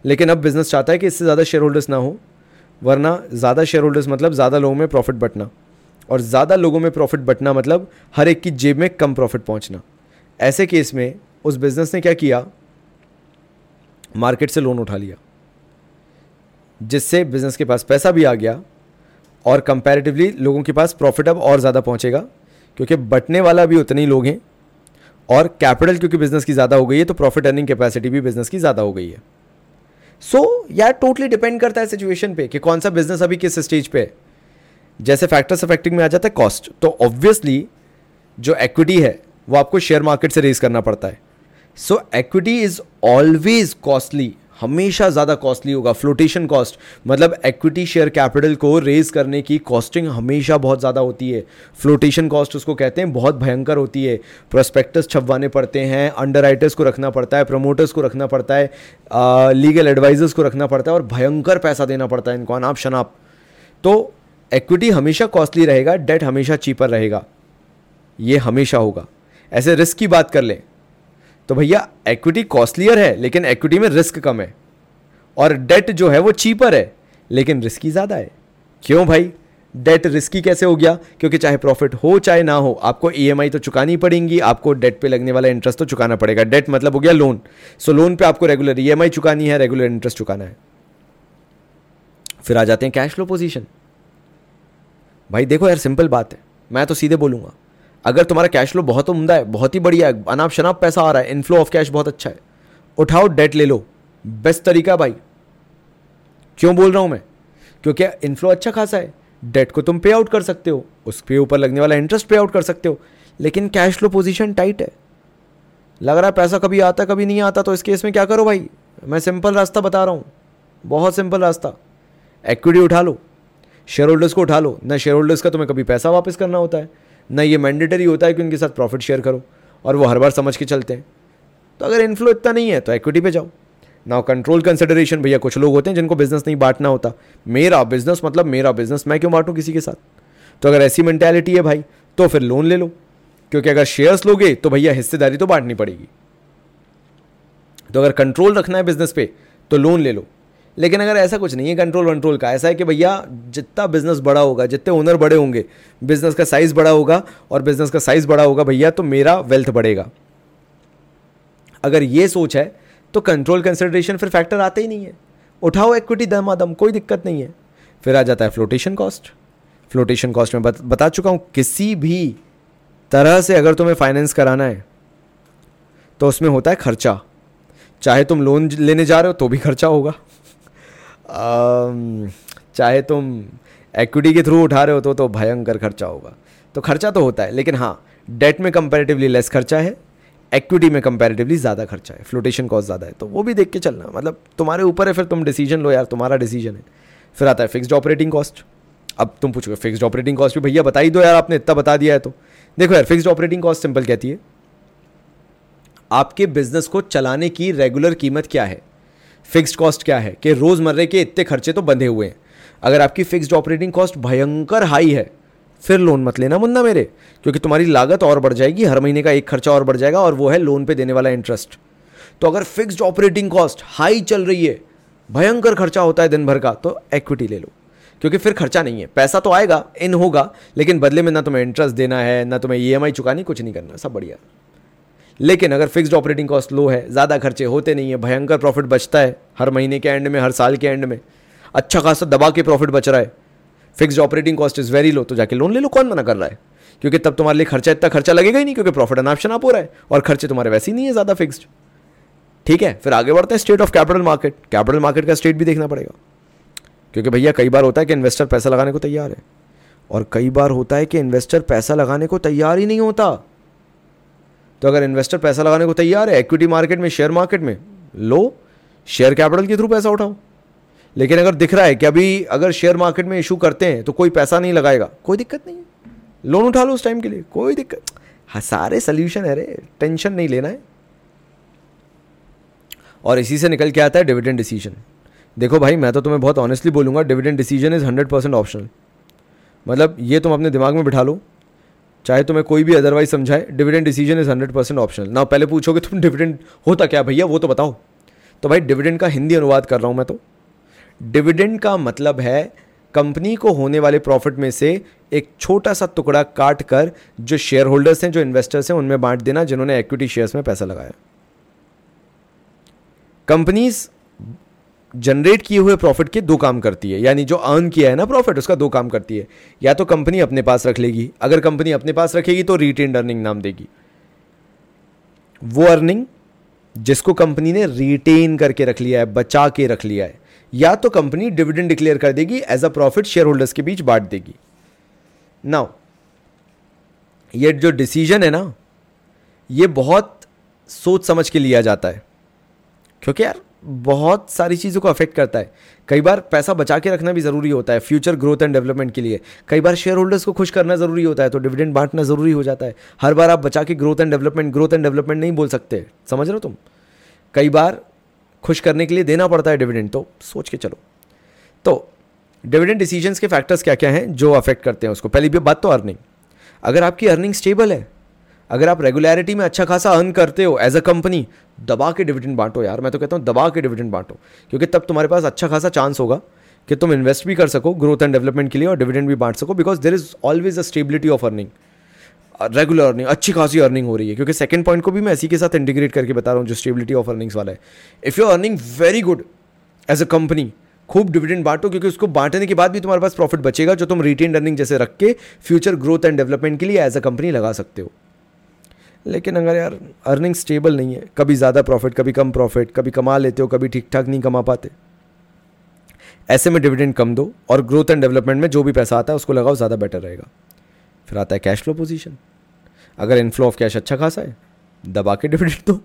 लेकिन अब बिज़नेस चाहता है कि इससे ज़्यादा शेयर होल्डर्स ना हो। वरना ज़्यादा शेयर होल्डर्स मतलब ज़्यादा लोगों में प्रॉफिट बटना। और ज़्यादा लोगों में प्रॉफिट बटना मतलब हर एक की जेब में कम प्रॉफिट पहुँचना। ऐसे केस में उस बिज़नेस ने क्या किया? मार्केट से लोन उठा लिया। जिससे बिज़नेस के पास पैसा भी आ गया और कंपैरेटिवली लोगों के पास प्रॉफिट अब और ज़्यादा पहुंचेगा, क्योंकि बटने वाला भी उतने ही लोग हैं। और कैपिटल क्योंकि बिज़नेस की ज़्यादा हो गई है तो प्रॉफिट अर्निंग कैपेसिटी भी बिज़नेस की ज़्यादा हो गई है। सो यार टोटली डिपेंड करता है सिचुएशन पे कि कौन सा बिज़नेस अभी किस स्टेज पे है। जैसे फैक्टर्स अफेक्टिंग में आ जाता है कॉस्ट तो ऑब्वियसली जो एक्विटी है, वो आपको शेयर मार्केट से रेज करना पड़ता है। So equity is always costly हमेशा ज़्यादा कॉस्टली होगा। फ्लोटेशन कॉस्ट मतलब एक्विटी शेयर कैपिटल को रेज करने की कॉस्टिंग हमेशा बहुत ज़्यादा होती है। फ्लोटेशन कॉस्ट उसको कहते हैं, बहुत भयंकर होती है। प्रोस्पेक्टस छपवाने पड़ते हैं अंडर को रखना पड़ता है प्रमोटर्स को रखना पड़ता है लीगल एडवाइजर्स को रखना पड़ता है और भयंकर पैसा देना पड़ता है इनको, अनाप शनाप। तो एक्विटी हमेशा कॉस्टली रहेगा डेट हमेशा चीपर रहेगा। ये हमेशा होगा। ऐसे रिस्क की बात कर लें। तो भैया एक्विटी कॉस्टलियर है, लेकिन एक्विटी में रिस्क कम है। और डेट जो है, वो चीपर है, लेकिन रिस्की ज़्यादा है। क्यों भाई? डेट रिस्की कैसे हो गया? क्योंकि चाहे प्रॉफिट हो, चाहे ना हो, आपको ईएमआई तो चुकानी पड़ेगी, आपको डेट पे लगने वाला इंटरेस्ट तो चुकाना पड़ेगा। डेट मतलब हो गया लोन सो लोन पे आपको रेगुलर ईएमआई चुकानी है रेगुलर इंटरेस्ट चुकाना है। फिर आ जाते हैं कैश फ्लो पोजीशन भाई, देखो यार सिंपल बात है। मैं तो सीधे बोलूँगा। अगर तुम्हारा कैश फ्लो बहुत उमदा है, बहुत ही बढ़िया है, अनाप शनाप पैसा आ रहा है इनफ्लो ऑफ़ कैश बहुत अच्छा है, उठाओ डेट ले लो। बेस्ट तरीका भाई। क्यों बोल रहा हूँ मैं? क्योंकि इनफ्लो अच्छा खासा है डेट को तुम पे आउट कर सकते हो उसके ऊपर लगने वाला इंटरेस्ट पे आउट कर सकते हो, लेकिन कैश फ्लो पोजीशन टाइट है। लग रहा है पैसा कभी आता, कभी नहीं आता तो इस केस में क्या करो भाई? मैं सिंपल रास्ता बता रहा हूँ, बहुत सिंपल रास्ता। इक्विटी उठा लो शेयर होल्डर्स को उठा लो, ना शेयर होल्डर्स का तुम्हें कभी पैसा वापस करना होता है। ना ये मैंडेटरी होता है कि उनके साथ प्रॉफिट शेयर करो और वो हर बार समझ के चलते हैं। तो अगर इन्फ्लो इतना नहीं है तो इक्विटी पे जाओ। नाउ कंट्रोल कंसिडरेशन भैया, कुछ लोग होते हैं जिनको बिज़नेस नहीं बांटना होता। मेरा बिज़नेस मतलब मेरा बिज़नेस मैं क्यों बांटूँ किसी के साथ? तो अगर ऐसी मैंटेलिटी है भाई तो फिर लोन ले लो। क्योंकि अगर शेयर्स लोगे तो भैया हिस्सेदारी तो बांटनी पड़ेगी। तो अगर कंट्रोल रखना है बिज़नेस पे तो लोन ले लो। लेकिन अगर ऐसा कुछ नहीं है कंट्रोल वंट्रोल का ऐसा है कि भैया जितना बिज़नेस बड़ा होगा जितने ओनर बड़े होंगे बिज़नेस का साइज़ बड़ा होगा और बिज़नेस का साइज़ बड़ा होगा भैया तो मेरा वेल्थ बढ़ेगा। अगर ये सोच है तो कंट्रोल कंसिडरेशन फिर फैक्टर आते ही नहीं है। उठाओ इक्विटी दमादम कोई दिक्कत नहीं है। फिर आ जाता है फ्लोटेशन कॉस्ट फ्लोटेशन कॉस्ट में बत, बता चुका हूँ किसी भी तरह से अगर तुम्हें फाइनेंस कराना है तो उसमें होता है खर्चा। चाहे तुम लोन लेने जा रहे हो तो भी खर्चा होगा। चाहे तुम एक्विटी के थ्रू उठा रहे हो तो तो भयंकर खर्चा होगा। तो खर्चा तो होता है, लेकिन हाँ डेट में कंपेरेटिवली लेस खर्चा है इक्विटी में कंपेरेटिवली ज़्यादा खर्चा है फ्लोटेशन कॉस्ट ज़्यादा है। तो वो भी देख के चलना मतलब तुम्हारे ऊपर है, फिर तुम डिसीज़न लो यार, तुम्हारा डिसीज़न है। फिर आता है फिक्स्ड ऑपरेटिंग कॉस्ट अब तुम पूछोगे फिक्स्ड ऑपरेटिंग कॉस्ट भी भैया बता ही दो यार आपने, इतना बता दिया है तो। देखो यार फिक्स्ड ऑपरेटिंग कॉस्ट सिंपल कहती है, आपके बिज़नेस को चलाने की रेगुलर कीमत क्या है? फिक्स्ड कॉस्ट क्या है? कि रोज़मर्रे के इतने खर्चे तो बंधे हुए हैं। अगर आपकी फिक्स्ड ऑपरेटिंग कॉस्ट भयंकर हाई है, फिर लोन मत लेना मुन्ना मेरे, क्योंकि तुम्हारी लागत और बढ़ जाएगी, हर महीने का एक खर्चा और बढ़ जाएगा और वो है लोन पे देने वाला इंटरेस्ट तो अगर फिक्स्ड ऑपरेटिंग कॉस्ट हाई चल रही है, भयंकर खर्चा होता है दिन भर का तो एक्विटी ले लो। क्योंकि फिर खर्चा नहीं है। पैसा तो आएगा इन होगा, लेकिन बदले में ना तुम्हें इंटरेस्ट देना है, ना तुम्हें ईएमआई चुकानी, कुछ नहीं करना, सब बढ़िया। लेकिन अगर फिक्स्ड ऑपरेटिंग कॉस्ट लो है, ज़्यादा खर्चे होते नहीं है, भयंकर प्रॉफिट बचता है, हर महीने के एंड में, हर साल के एंड में अच्छा खासा दबा के प्रॉफिट बच रहा है। Fixed operating cost is very low तो जाके लोन ले लो, कौन मना कर रहा है? क्योंकि तब तुम्हारे लिए खर्चा इतना खर्चा लगेगा ही नहीं, क्योंकि प्रॉफिट अनाप्शन आप हो रहा है, और खर्चे तुम्हारे वैसे ही नहीं है ज़्यादा फिक्स्ड ठीक है, फिर आगे बढ़ते हैं state of capital market capital market का स्टेट भी देखना पड़ेगा। क्योंकि भैया, कई बार होता है कि इन्वेस्टर पैसा लगाने को तैयार है, और कई बार होता है कि इन्वेस्टर पैसा लगाने को तैयार ही नहीं होता। तो अगर इन्वेस्टर पैसा लगाने को तैयार है इक्विटी मार्केट में शेयर मार्केट में, लो शेयर कैपिटल के थ्रू पैसा उठाओ। लेकिन अगर दिख रहा है कि अभी अगर शेयर मार्केट में इशू करते हैं तो कोई पैसा नहीं लगाएगा। कोई दिक्कत नहीं है। लोन उठा लो उस टाइम के लिए। कोई दिक्कत हाँ सारे सोल्यूशन है रे। टेंशन नहीं लेना है। और इसी से निकल के आता है डिविडेंड डिसीज़न देखो भाई, मैं तो तुम्हें बहुत ऑनेस्टली बोलूँगा dividend decision is hundred percent optional मतलब ये तुम अपने दिमाग में बिठा लो। चाहे तुम्हें कोई भी अदरवाइज़ समझाए dividend decision is hundred percent optional ना पहले पूछोगे, तुम डिविडेंड होता क्या भैया? वो तो बताओ. तो भाई डिविडेंड का हिंदी अनुवाद कर रहा हूँ मैं तो। डिविडेंड का मतलब है कंपनी को होने वाले प्रॉफिट में से एक छोटा सा टुकड़ा काट कर, जो शेयर होल्डर्स हैं, जो इन्वेस्टर्स हैं, उनमें बांट देना, जिन्होंने इक्विटी शेयर्स में पैसा लगाया। कंपनीज़ जनरेट किए हुए प्रॉफिट के दो काम करती है। यानी जो अर्न किया है ना प्रॉफिट उसका दो काम करती है। या तो कंपनी अपने पास रख लेगी। अगर कंपनी अपने पास रखेगी तो रिटेन अर्निंग नाम देगी। वो अर्निंग जिसको कंपनी ने रिटेन करके रख लिया है, बचा के रख लिया है, या तो कंपनी डिविडेंड डिक्लेयर कर देगी as a profit share holders के बीच बांट देगी। नाउ ये जो डिसीज़न है ना, ये बहुत सोच समझ के लिया जाता है। क्योंकि यार बहुत सारी चीज़ों को अफेक्ट करता है। कई बार पैसा बचा के रखना भी ज़रूरी होता है फ्यूचर ग्रोथ एंड डेवलपमेंट के लिए। कई बार शेयर होल्डर्स को खुश करना ज़रूरी होता है तो डिविडेंड बांटना ज़रूरी हो जाता है। हर बार आप बचा के growth and development growth and development नहीं बोल सकते। समझ रहे हो तुम? कई बार खुश करने के लिए देना पड़ता है डिविडेंड तो सोच के चलो। तो डिविडेंड डिसीजंस के फैक्टर्स क्या क्या हैं जो अफेक्ट करते हैं उसको? पहली भी बात तो अर्निंग अगर आपकी अर्निंग स्टेबल है अगर आप रेगुलरिटी में अच्छा खासा अर्न करते हो एज अ कंपनी दबा के डिविडेंड बांटो यार। मैं तो कहता हूँ, दबा के डिविडेंड बांटो। क्योंकि तब तुम्हारे पास अच्छा खासा चांस होगा कि तुम इन्वेस्ट भी कर सको ग्रोथ एंड डेवलपमेंट के लिए और डिविडेंड भी बांट सको because there is always a stability of earning regular earning अच्छी खासी अर्निंग हो रही है। क्योंकि सेकंड पॉइंट को भी मैं इसी के साथ इंटीग्रेट करके बता रहा हूँ, जो स्टेबिलिटी ऑफ़ अर्निंग्स वाला है। If you earning very good as a company खूब डिविडेंड बांटो क्योंकि उसको बांटने के बाद भी तुम्हारे पास प्रॉफिट बचेगा जो तुम रिटेन अर्निंग जैसे रख के फ्यूचर ग्रोथ एंड डेवलपमेंट के लिए एज अ कंपनी लगा सकते हो। लेकिन अगर यार अर्निंग स्टेबल नहीं है, कभी ज़्यादा प्रॉफिट कभी कम प्रॉफिट कभी कमा लेते हो, कभी ठीक ठाक नहीं कमा पाते। ऐसे में डिविडेंड कम दो और ग्रोथ एंड डेवलपमेंट में जो भी पैसा आता है, उसको लगाओ, ज़्यादा बेटर रहेगा। फिर आता है कैश फ्लो पोजीशन अगर इनफ्लो ऑफ़ कैश अच्छा खासा है, दबा के डिविडेंड दो।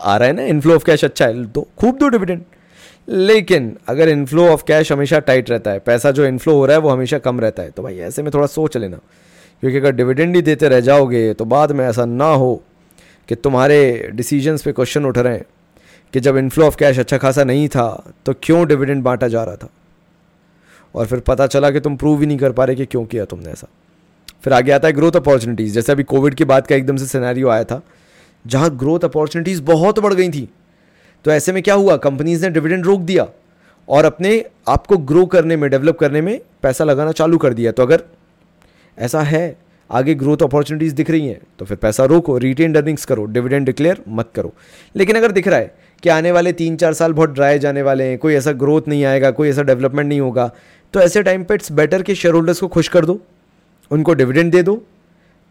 आ रहा है ना इनफ्लो ऑफ़ कैश अच्छा है, दो। खूब दो डिविडेंड लेकिन अगर इनफ्लो ऑफ़ कैश हमेशा टाइट रहता है, पैसा जो इनफ्लो हो रहा है, वो हमेशा कम रहता है। तो भाई, ऐसे में थोड़ा सोच लेना। क्योंकि अगर डिविडेंड ही देते रह जाओगे तो बाद में ऐसा ना हो कि तुम्हारे डिसीजंस पे क्वेश्चन उठ रहे हैं कि जब इनफ्लो ऑफ़ कैश अच्छा खासा नहीं था तो क्यों डिविडेंड बांटा जा रहा था? और फिर पता चला कि तुम प्रूव ही नहीं कर पा रहे कि क्यों किया तुमने ऐसा। फिर आगे आता है ग्रोथ अपॉर्चुनिटीज़ जैसे अभी कोविड के बाद का एकदम से सिनेरियो आया था, जहाँ ग्रोथ अपॉर्चुनिटीज़ बहुत बढ़ गई थी। तो ऐसे में क्या हुआ? कंपनीज़ ने डिविडेंड रोक दिया और अपने आप को ग्रो करने में डेवलप करने में पैसा लगाना चालू कर दिया। तो अगर ऐसा है, आगे ग्रोथ अपॉर्चुनिटीज़ दिख रही हैं तो फिर पैसा रोको रिटेन अर्निंग्स करो डिविडेंड डिक्लेयर मत करो। लेकिन अगर दिख रहा है कि आने वाले तीन चार साल बहुत ड्राई जाने वाले हैं, कोई ऐसा ग्रोथ नहीं आएगा, कोई ऐसा डेवलपमेंट नहीं होगा तो ऐसे टाइम पे इट्स बेटर कि शेयर होल्डर्स को खुश कर दो, उनको डिविडेंड दे दो,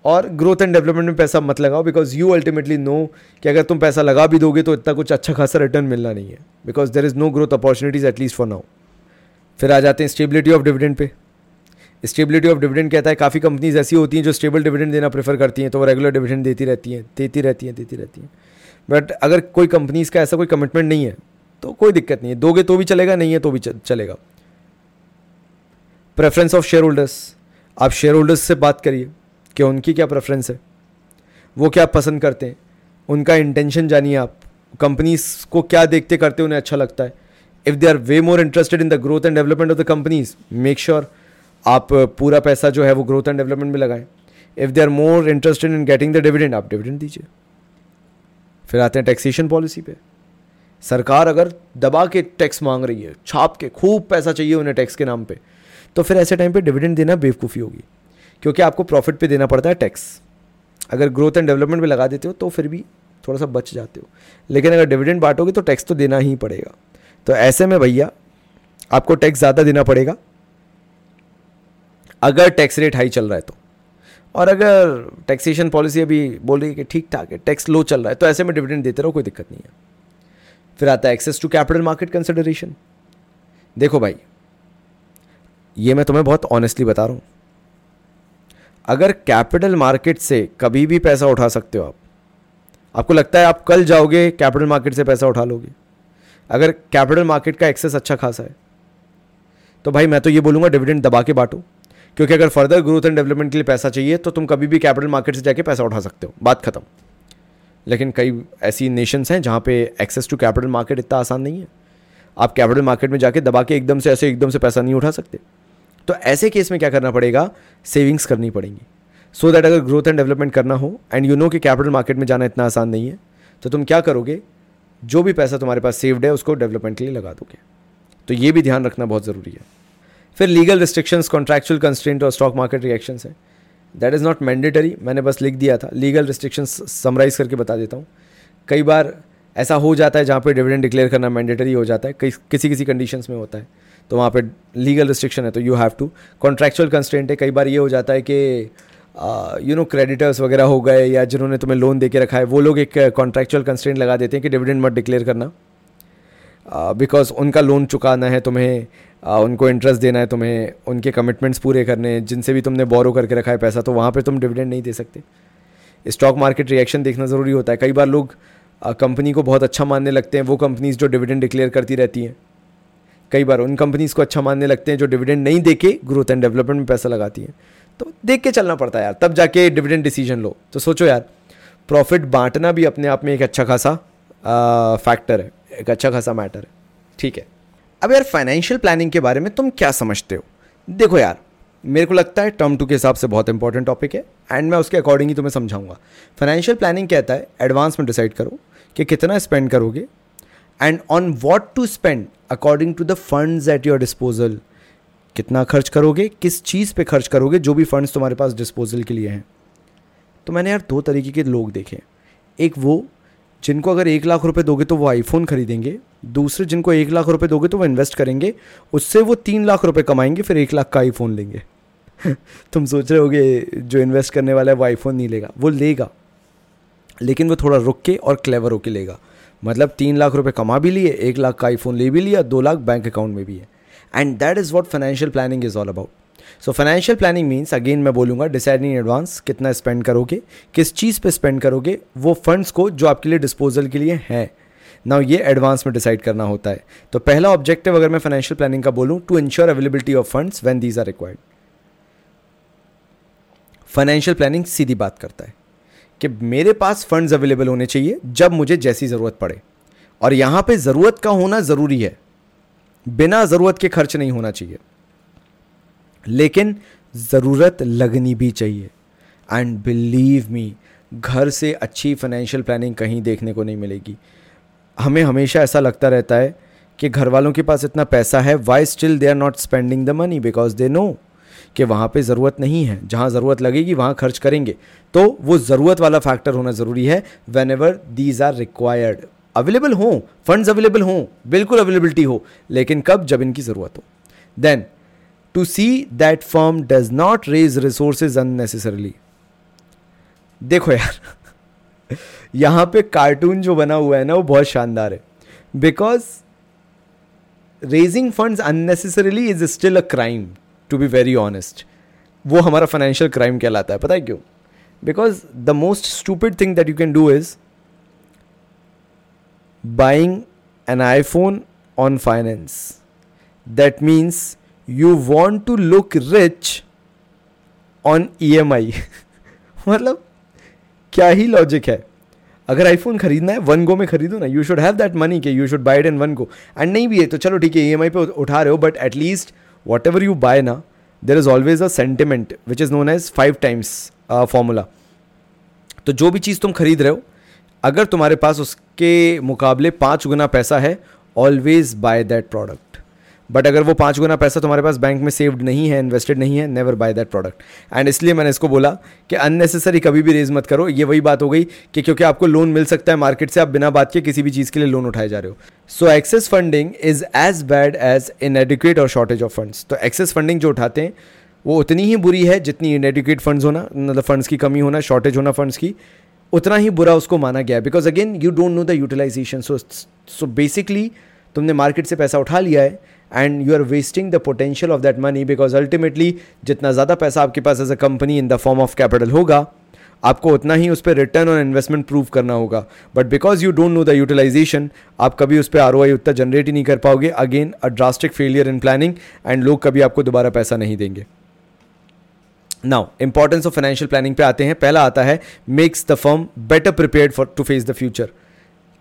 और ग्रोथ एंड डेवलपमेंट में पैसा मत लगाओ बिकॉज़ यू अल्टीमेटली नो कि अगर तुम पैसा लगा भी दोगे तो इतना कुछ अच्छा खासा रिटर्न मिलना नहीं है because there is no growth opportunities at least for now फिर आ जाते हैं स्टेबिलिटी ऑफ़ डिविडेंड पे। स्टेबिलिटी ऑफ़ डिविडेंड कहता है, काफ़ी कंपनीज़ ऐसी होती हैं जो स्टेबल डिविडेंड देना प्रेफर करती हैं तो वो रेगुलर डिविडेंड देती रहती हैं, देती रहती हैं, देती रहती हैं। बट अगर कोई कंपनीज़ का ऐसा कोई कमिटमेंट नहीं है तो कोई दिक्कत नहीं है। दोगे तो भी चलेगा, नहीं है तो भी चलेगा। प्रेफरेंस ऑफ़ शेयर होल्डर्स आप शेयर होल्डर्स से बात करिए कि उनकी क्या प्रेफरेंस है। वो क्या पसंद करते हैं। उनका इंटेंशन जानिए आप। कंपनीज़ को क्या देखते करते उन्हें अच्छा लगता है। If they are way more interested in the growth and development of the companies make sure आप पूरा पैसा जो है वो ग्रोथ एंड डेवलपमेंट में लगाएँ। If they are more interested in getting the dividend आप डिविडेंड दीजिए। फिर आते हैं टैक्सेशन पॉलिसी पे। सरकार अगर दबा के टैक्स मांग रही है, छाप के, खूब पैसा चाहिए उन्हें टैक्स के नाम पे तो फिर ऐसे टाइम पे डिविडेंड देना बेवकूफ़ी होगी। क्योंकि आपको प्रॉफिट पे देना पड़ता है टैक्स अगर ग्रोथ एंड डेवलपमेंट में लगा देते हो तो फिर भी थोड़ा सा बच जाते हो। लेकिन अगर डिविडेंड बांटोगे तो टैक्स तो देना ही पड़ेगा। तो ऐसे में भैया, आपको टैक्स ज़्यादा देना पड़ेगा। अगर टैक्स रेट हाई चल रहा है तो। और अगर टैक्सेशन पॉलिसी अभी बोल रही है कि ठीक ठाक है टैक्स लो चल रहा है तो ऐसे में डिविडेंड देते रहो, कोई दिक्कत नहीं है। फिर आता है access to capital market consideration देखो भाई, ये मैं तुम्हें बहुत ऑनेस्टली बता रहा हूँ। अगर कैपिटल मार्केट से कभी भी पैसा उठा सकते हो आप, आपको लगता है आप कल जाओगे कैपिटल मार्केट से पैसा उठा लोगे। अगर कैपिटल मार्केट का एक्सेस अच्छा खासा है तो भाई मैं तो ये बोलूँगा डिविडेंड दबा के बांटो। क्योंकि अगर फर्दर ग्रोथ एंड डेवलपमेंट के लिए पैसा चाहिए तो तुम कभी भी कैपिटल मार्केट से जाके पैसा उठा सकते हो। बात खत्म। लेकिन कई ऐसी नेशंस हैं जहाँ पे एक्सेस टू कैपिटल मार्केट इतना आसान नहीं है। आप कैपिटल मार्केट में जाके दबा के एकदम से, ऐसे एकदम से पैसा नहीं उठा सकते। तो ऐसे केस में क्या करना पड़ेगा? सेविंग्स करनी पड़ेंगी। सो so दैट अगर ग्रोथ एंड डेवलपमेंट करना हो एंड यू नो कि कैपिटल मार्केट में जाना इतना आसान नहीं है तो तुम क्या करोगे? जो भी पैसा तुम्हारे पास सेव्ड है, उसको डेवलपमेंट के लिए लगा दोगे। तो ये भी ध्यान रखना बहुत ज़रूरी है। फिर लीगल रिस्ट्रिक्शंस कॉन्ट्रैक्चुअल कंस्टेंट और स्टॉक मार्केट रिएक्शंस है। दैट इज़ नॉट मैंडेटरी मैंने बस लिख दिया था। लीगल रिस्ट्रिक्शंस समराइज करके बता देता हूँ। कई बार ऐसा हो जाता है जहाँ पे डिविडेंड डिक्लेयर करना मैंडेटरी हो जाता है किसी किसी कंडीशंस में होता है। तो वहाँ पे लीगल रिस्ट्रिक्शन है तो you have to contractual constant है कई बार ये हो जाता है कि यू नो क्रेडिटर्स वगैरह हो गए या जिन्होंने तुम्हें लोन दे के रखा है वो लोग एक कॉन्ट्रैक्चुअल कंस्टेंट लगा देते हैं कि डिविडेंड मत डिक्लेयर करना। बिकॉज़ uh, उनका लोन चुकाना है तुम्हें उनको इंटरेस्ट देना है तुम्हें, उनके कमिटमेंट्स पूरे करने हैं जिनसे भी तुमने बोरो करके रखा है पैसा तो वहाँ पर तुम डिविडेंड नहीं दे सकते। स्टॉक मार्केट रिएक्शन देखना ज़रूरी होता है। कई बार लोग कंपनी को बहुत अच्छा मानने लगते हैं, वो कंपनीज़ जो डिविडेंड डिक्लेयर करती रहती हैं। कई बार उन कंपनीज़ को अच्छा मानने लगते हैं जो डिविडेंड नहीं दे के ग्रोथ एंड डेवलपमेंट में पैसा लगाती हैं। तो देख के चलना पड़ता है यार, तब जाके डिविडेंड डिसीज़न लो। तो सोचो यार प्रॉफिट बांटना भी अपने आप में एक अच्छा खासा फैक्टर है, एक अच्छा खासा मैटर है। ठीक है। अब यार फाइनेंशियल प्लानिंग के बारे में तुम क्या समझते हो? देखो यार, मेरे को लगता है टर्म टू के हिसाब से बहुत इंपॉर्टेंट टॉपिक है एंड मैं उसके अकॉर्डिंग ही तुम्हें समझाऊँगा। फाइनेंशियल प्लानिंग कहता है एडवांस में डिसाइड करो कि कितना स्पेंड करोगे and on what to spend according to the funds at your disposal कितना खर्च करोगे, किस चीज़ पे खर्च करोगे, जो भी फंड्स तुम्हारे पास डिस्पोजल के लिए हैं। तो मैंने यार दो तरीके के लोग देखे एक वो, जिनको अगर एक लाख रुपए दोगे तो वो आईफोन खरीदेंगे दूसरे जिनको एक लाख रुपए दोगे तो वो इन्वेस्ट करेंगे। उससे वो तीन लाख रुपए कमाएँगे, फिर एक लाख का आईफोन लेंगे। तुम सोच रहे होगे, जो इन्वेस्ट करने वाला है वो आईफोन नहीं लेगा। वो लेगा, लेकिन वो थोड़ा रुक के और क्लेवर होके लेगा। मतलब तीन लाख रुपए कमा भी लिए, एक लाख का आईफोन ले भी लिया, दो लाख बैंक अकाउंट में भी है। And that is what financial planning is all about so financial planning means again मैं बोलूँगा डिसाइड इन एडवांस कितना स्पेंड करोगे, किस चीज़ पे स्पेंड करोगे, वो फंड्स को जो आपके लिए डिस्पोजल के लिए हैं। ना ये एडवांस में डिसाइड करना होता है। तो पहला ऑब्जेक्टिव अगर मैं फाइनेंशियल प्लानिंग का बोलूँ to ensure availability of funds when these are required financial planning सीधी बात करता है कि मेरे पास फंड्स अवेलेबल होने चाहिए जब मुझे जैसी ज़रूरत पड़े। और यहाँ पे ज़रूरत का होना ज़रूरी है। बिना ज़रूरत के खर्च नहीं होना चाहिए। लेकिन ज़रूरत लगनी भी चाहिए। एंड बिलीव मी घर से अच्छी फाइनेंशियल प्लानिंग कहीं देखने को नहीं मिलेगी। हमें हमेशा ऐसा लगता रहता है कि घर वालों के पास इतना पैसा है why still they are not spending the money because they know कि वहाँ पे ज़रूरत नहीं है। जहाँ ज़रूरत लगेगी, वहाँ खर्च करेंगे। तो वो ज़रूरत वाला फैक्टर होना ज़रूरी है whenever these are required available हों फंड्स अवेलेबल हों, बिल्कुल अवेलेबिलिटी हो, लेकिन कब? जब इनकी ज़रूरत हो। Then to see that firm does not raise resources unnecessarily देखो यार यहाँ पे कार्टून जो बना हुआ है ना, वो बहुत शानदार है। Because raising funds unnecessarily is still a crime to be very honest वो हमारा फाइनेंशियल क्राइम कहलाता है, पता है क्यों? Because the most stupid thing that you can do is buying an iPhone on finance that means you want to look rich on E M I मतलब क्या ही लॉजिक है? अगर आईफोन खरीदना है वन गो में खरीदो ना you should have that money के you should buy it in one go and नहीं भी है तो चलो ठीक है ई एम आई पे उठा रहे हो but at least whatever you buy ना there is always a sentiment which is known as five times formula तो जो भी चीज़ तुम खरीद रहे हो, अगर तुम्हारे पास उसके मुकाबले पाँच गुना पैसा है always buy that product but अगर वो पाँच गुना पैसा तुम्हारे पास बैंक में सेव्ड नहीं है इन्वेस्टेड नहीं है never buy that product and इसलिए मैंने इसको बोला कि अननेसेसरी कभी भी रेज मत करो। ये वही बात हो गई कि क्योंकि आपको लोन मिल सकता है मार्केट से, आप बिना बात के किसी भी चीज़ के लिए लोन उठाए जा रहे हो। So excess funding is as bad as inadequate और शॉर्टेज ऑफ़ फंड्स तो एक्सेस फंडिंग जो उठाते हैं, वो उतनी ही बुरी है जितनी इनएडिक्वेट फंड्स होना मतलब फंड्स की कमी होना शॉर्टेज होना फंड्स की। उतना ही बुरा उसको माना गया because again you don't know the utilisation so so basically तुमने मार्केट से पैसा उठा लिया है and you are wasting the potential of that money because ultimately जितना ज़्यादा पैसा आपके पास as a company in the form of capital होगा, आपको उतना ही उस पर रिटर्न और इन्वेस्टमेंट प्रूव करना होगा. But because you don't know the utilisation आप कभी उस पर आर उतना जनरेट ही नहीं कर पाओगे. Again a drastic failure in planning and लोग कभी आपको दोबारा पैसा नहीं देंगे. Now importance of financial planning पे आते हैं. पहला आता है makes the firm better prepare for to face the future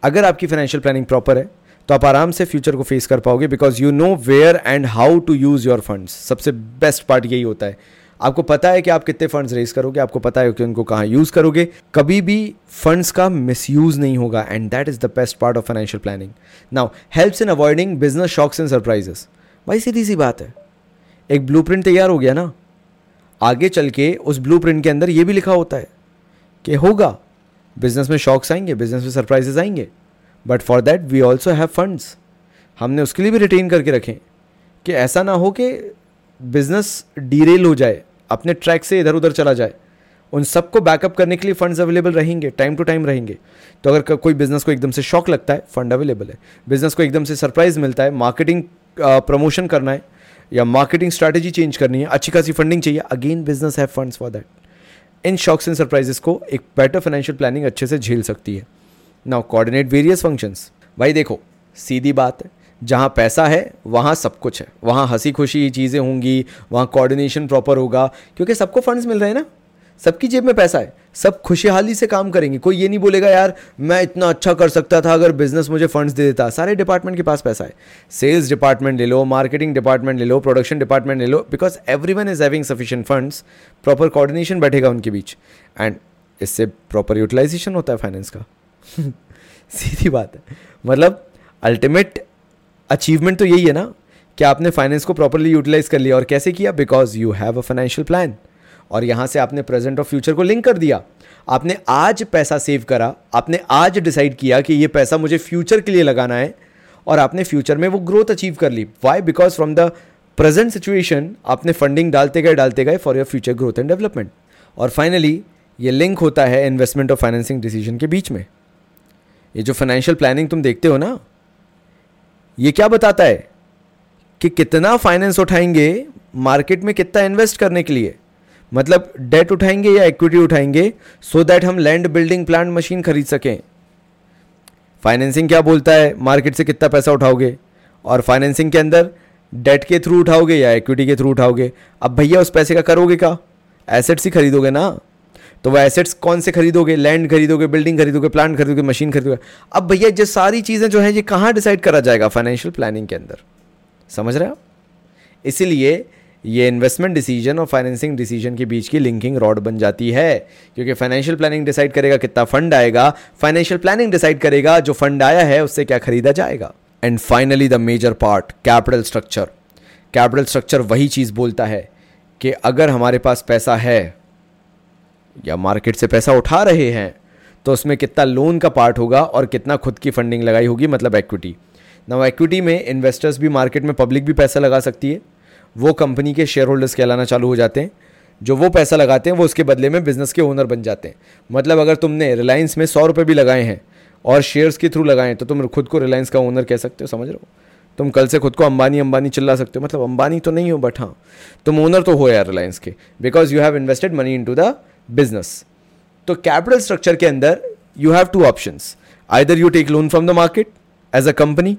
अगर आपकी फाइनेंशियल प्लानिंग प्रॉपर है तो आप आराम से फ्यूचर को फेस कर पाओगे because you know where and how to use your funds सबसे बेस्ट पार्ट यही होता है। आपको पता है कि आप कितने फंड्स रेज करोगे, आपको पता है कि उनको कहाँ यूज़ करोगे। कभी भी फंड्स का मिसयूज़ नहीं होगा and that is the best part of financial planning now helps in avoiding business shocks and surprises भाई, सीधी सी बात है। एक ब्लू तैयार हो गया ना। आगे चल के उस ब्लू के अंदर ये भी लिखा होता है कि होगा। बिज़नेस में शॉक्स आएँगे बिज़नेस में सरप्राइजेस आएँगे। But for that we also have funds हमने उसके लिए भी रिटेन करके रखें कि ऐसा ना हो कि बिज़नेस डीरेल हो जाए, अपने ट्रैक से इधर उधर चला जाए। उन सबको बैकअप करने के लिए फंड्स अवेलेबल रहेंगे टाइम टू टाइम रहेंगे। तो अगर कोई बिज़नेस को एकदम से शॉक लगता है फंड अवेलेबल है। बिज़नेस को एकदम से सरप्राइज़ मिलता है मार्केटिंग प्रमोशन करना है, या मार्केटिंग स्ट्रैटेजी चेंज करनी है, अच्छी खासी फंडिंग चाहिए again business have funds for that in shocks and surprises को एक बेटर फाइनेंशियल प्लानिंग अच्छे से झेल सकती है। नाउ कोऑर्डिनेट वेरियस फ़ंक्शंस भाई देखो, सीधी बात है, जहाँ पैसा है, वहाँ सब कुछ है। वहाँ हँसी खुशी चीज़ें होंगी, वहाँ कोऑर्डिनेशन प्रॉपर होगा, क्योंकि सबको फंड्स मिल रहे हैं ना। सबकी जेब में पैसा है। सब खुशहाली से काम करेंगे। कोई ये नहीं बोलेगा, यार, मैं इतना अच्छा कर सकता था अगर बिज़नेस मुझे फंड्स दे देता। सारे डिपार्टमेंट के पास पैसा है। सेल्स डिपार्टमेंट ले लो मार्केटिंग डिपार्टमेंट ले लो प्रोडक्शन डिपार्टमेंट ले लो because every one is having sufficient funds proper coordination बैठेगा उनके बीच। एंड इससे प्रॉपर यूटिलाइजेशन होता है फाइनेंस का। सीधी बात है। मतलब अल्टीमेट अचीवमेंट तो यही है ना, कि आपने फाइनेंस को प्रॉपरली यूटिलाइज कर लिया और कैसे किया? Because you have a financial plan और यहाँ से आपने प्रेजेंट और फ्यूचर को लिंक कर दिया। आपने आज पैसा सेव करा, आपने आज डिसाइड किया कि ये पैसा मुझे फ्यूचर के लिए लगाना है, और आपने फ्यूचर में वो ग्रोथ अचीव कर ली। Why because from the present situation आपने फंडिंग डालते गए डालते गए for your future growth and development और फाइनली ये लिंक होता है इन्वेस्टमेंट और फाइनेंसिंग डिसीज़न के बीच में। ये जो फाइनेंशियल प्लानिंग तुम देखते हो ना, ये क्या बताता है कि कितना फाइनेंस उठाएँगे मार्केट में कितना इन्वेस्ट करने के लिए? मतलब डेट उठाएँगे या इक्विटी उठाएँगे सो so दैट हम लैंड बिल्डिंग प्लांट मशीन खरीद सकें। फाइनेंसिंग क्या बोलता है? मार्केट से कितना पैसा उठाओगे? और फाइनेंसिंग के अंदर डेट के थ्रू उठाओगे या इक्विटी के थ्रू उठाओगे? अब भैया उस पैसे का करोगे क्या? एसेट्स ही खरीदोगे ना? तो वो एसेट्स कौन से खरीदोगे? लैंड खरीदोगे बिल्डिंग खरीदोगे प्लांट खरीदोगे मशीन खरीदोगे? अब भैया ये सारी चीज़ें जो है, ये कहाँ डिसाइड करा जाएगा फाइनेंशियल प्लानिंग के अंदर? समझ रहे हो इसीलिए ये इन्वेस्टमेंट डिसीज़न और फाइनेंसिंग डिसीज़न के बीच की लिंकिंग रॉड बन जाती है, क्योंकि फाइनेंशियल प्लानिंग डिसाइड करेगा कितना फंड आएगा। फाइनेंशियल प्लानिंग डिसाइड करेगा जो फंड आया है, उससे क्या खरीदा जाएगा। And finally the major part capital structure capital structure वही चीज़ बोलता है कि अगर हमारे पास पैसा है या मार्केट से पैसा उठा रहे हैं तो उसमें कितना लोन का पार्ट होगा और कितना खुद की फंडिंग लगाई होगी मतलब एक्विटी ना एक्विटी में इन्वेस्टर्स भी मार्केट में पब्लिक भी पैसा लगा सकती है। वो कंपनी के शेयर होल्डर्स कहलाना चालू हो जाते हैं। जो वो पैसा लगाते हैं, वो उसके बदले में बिज़नेस के ओनर बन जाते हैं। मतलब अगर तुमने रिलायंस में सौ रुपये भी लगाए हैं और शेयर्स के थ्रू लगाए तो तुम खुद को रिलायंस का ओनर कह सकते हो, समझ रहे हो? तुम कल से खुद को अंबानी अंबानी चिल्ला सकते हो। मतलब अंबानी तो नहीं हो बट हाँ तुम ओनर तो हो यार रिलायंस के। Because you have invested money into the business तो कैपिटल स्ट्रक्चर के अंदर you have two option either you take loan from the market as a company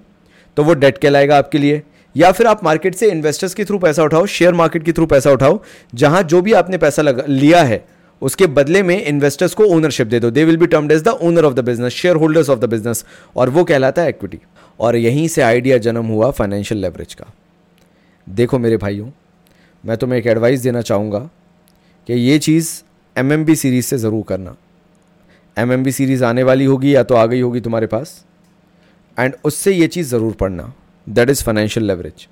तो वो डेट कहलाएगा आपके लिए, या फिर आप मार्केट से इन्वेस्टर्स के थ्रू पैसा उठाओ शेयर मार्केट के थ्रू पैसा उठाओ, जहाँ जो भी आपने पैसा लगा, लिया है, उसके बदले में इन्वेस्टर्स को ओनरशिप दे दो. They will be termed as the owner of the business shareholders of the business और वो कहलाता है इक्विटी और यहीं से आइडिया जन्म हुआ फाइनेंशियल लेवरेज का. देखो मेरे भाइयों, मैं तुम्हें एक एडवाइस देना चाहूँगा कि ये चीज़ एम एम बी सीरीज़ से ज़रूर करना। एम एम बी सीरीज़ आने वाली होगी या तो आ गई होगी तुम्हारे पास। एंड उससे ये चीज़ ज़रूर पढ़ना। That is financial leverage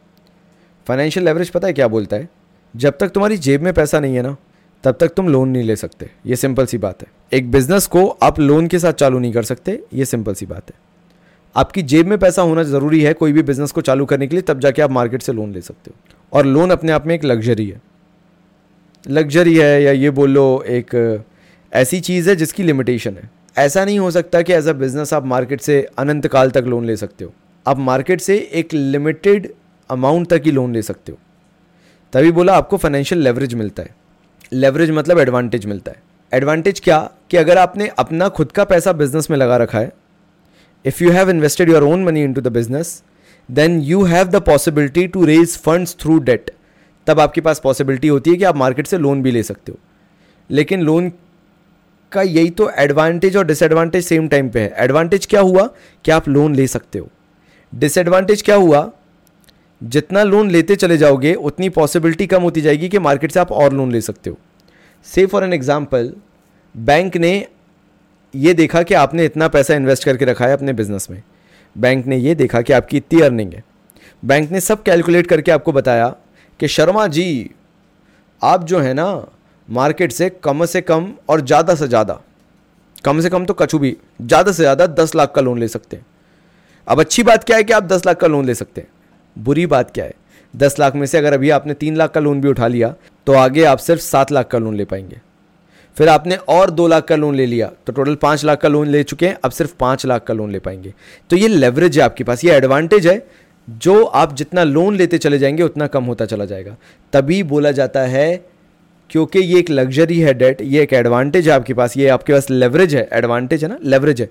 financial leverage पता है क्या बोलता है? जब तक तुम्हारी जेब में पैसा नहीं है ना, तब तक तुम लोन नहीं ले सकते। ये सिंपल सी बात है। एक बिज़नेस को आप लोन के साथ चालू नहीं कर सकते। ये सिंपल सी बात है। आपकी जेब में पैसा होना ज़रूरी है कोई भी बिज़नेस को चालू करने के लिए, तब जाके आप मार्केट से लोन ले सकते हो। और लोन अपने आप में एक लग्जरी है। लग्जरी है या ये बोलो एक ऐसी चीज़ है जिसकी लिमिटेशन है। ऐसा नहीं हो सकता कि एज अ बिज़नेस आप मार्केट से अनंत काल तक लोन ले सकते हो। आप मार्केट से एक लिमिटेड अमाउंट तक ही लोन ले सकते हो। तभी बोला आपको फाइनेंशियल लेवरेज मिलता है। लेवरेज मतलब एडवांटेज मिलता है। एडवांटेज क्या? कि अगर आपने अपना खुद का पैसा बिज़नेस में लगा रखा है if you have invested your own money into the business then you have the possibility to raise funds through debt तब आपके पास पॉसिबिलिटी होती है कि आप मार्केट से लोन भी ले सकते हो। लेकिन लोन का यही तो एडवांटेज और डिसएडवांटेज सेम टाइम पे है। एडवांटेज क्या हुआ कि आप लोन ले सकते हो। डिसएडवांटेज क्या हुआ? जितना लोन लेते चले जाओगे, उतनी पॉसिबिलिटी कम होती जाएगी कि मार्केट से आप और लोन ले सकते हो। से फॉर एन एग्ज़ाम्पल बैंक ने ये देखा कि आपने इतना पैसा इन्वेस्ट करके रखा है अपने बिज़नेस में। बैंक ने ये देखा कि आपकी इतनी अर्निंग है। बैंक ने सब कैलकुलेट करके आपको बताया कि शर्मा जी, आप जो है ना, मार्केट से कम से कम और ज़्यादा से ज़्यादा, कम से कम तो कछु भी, ज़्यादा से ज़्यादा दस लाख का लोन ले सकते हैं। अब अच्छी बात क्या है कि आप दस लाख का लोन ले सकते हैं? बुरी बात क्या है? दस लाख में से अगर अभी आपने तीन लाख का लोन भी उठा लिया तो आगे आप सिर्फ़ सात लाख का लोन ले पाएँगे। फिर आपने और दो लाख का लोन ले लिया तो टोटल पाँच लाख का लोन ले चुके हैं, अब सिर्फ़ पाँच लाख का लोन ले पाएँगे। तो ये लेवरेज है आपके पास, ये एडवांटेज है जो आप जितना लोन लेते चले जाएँगे, उतना कम होता चला जाएगा। तभी बोला जाता है, क्योंकि ये एक लग्जरी है डेट ये एक एडवांटेज है आपके पास, ये आपके पास लेवरेज है एडवांटेज है ना? लेवरेज है।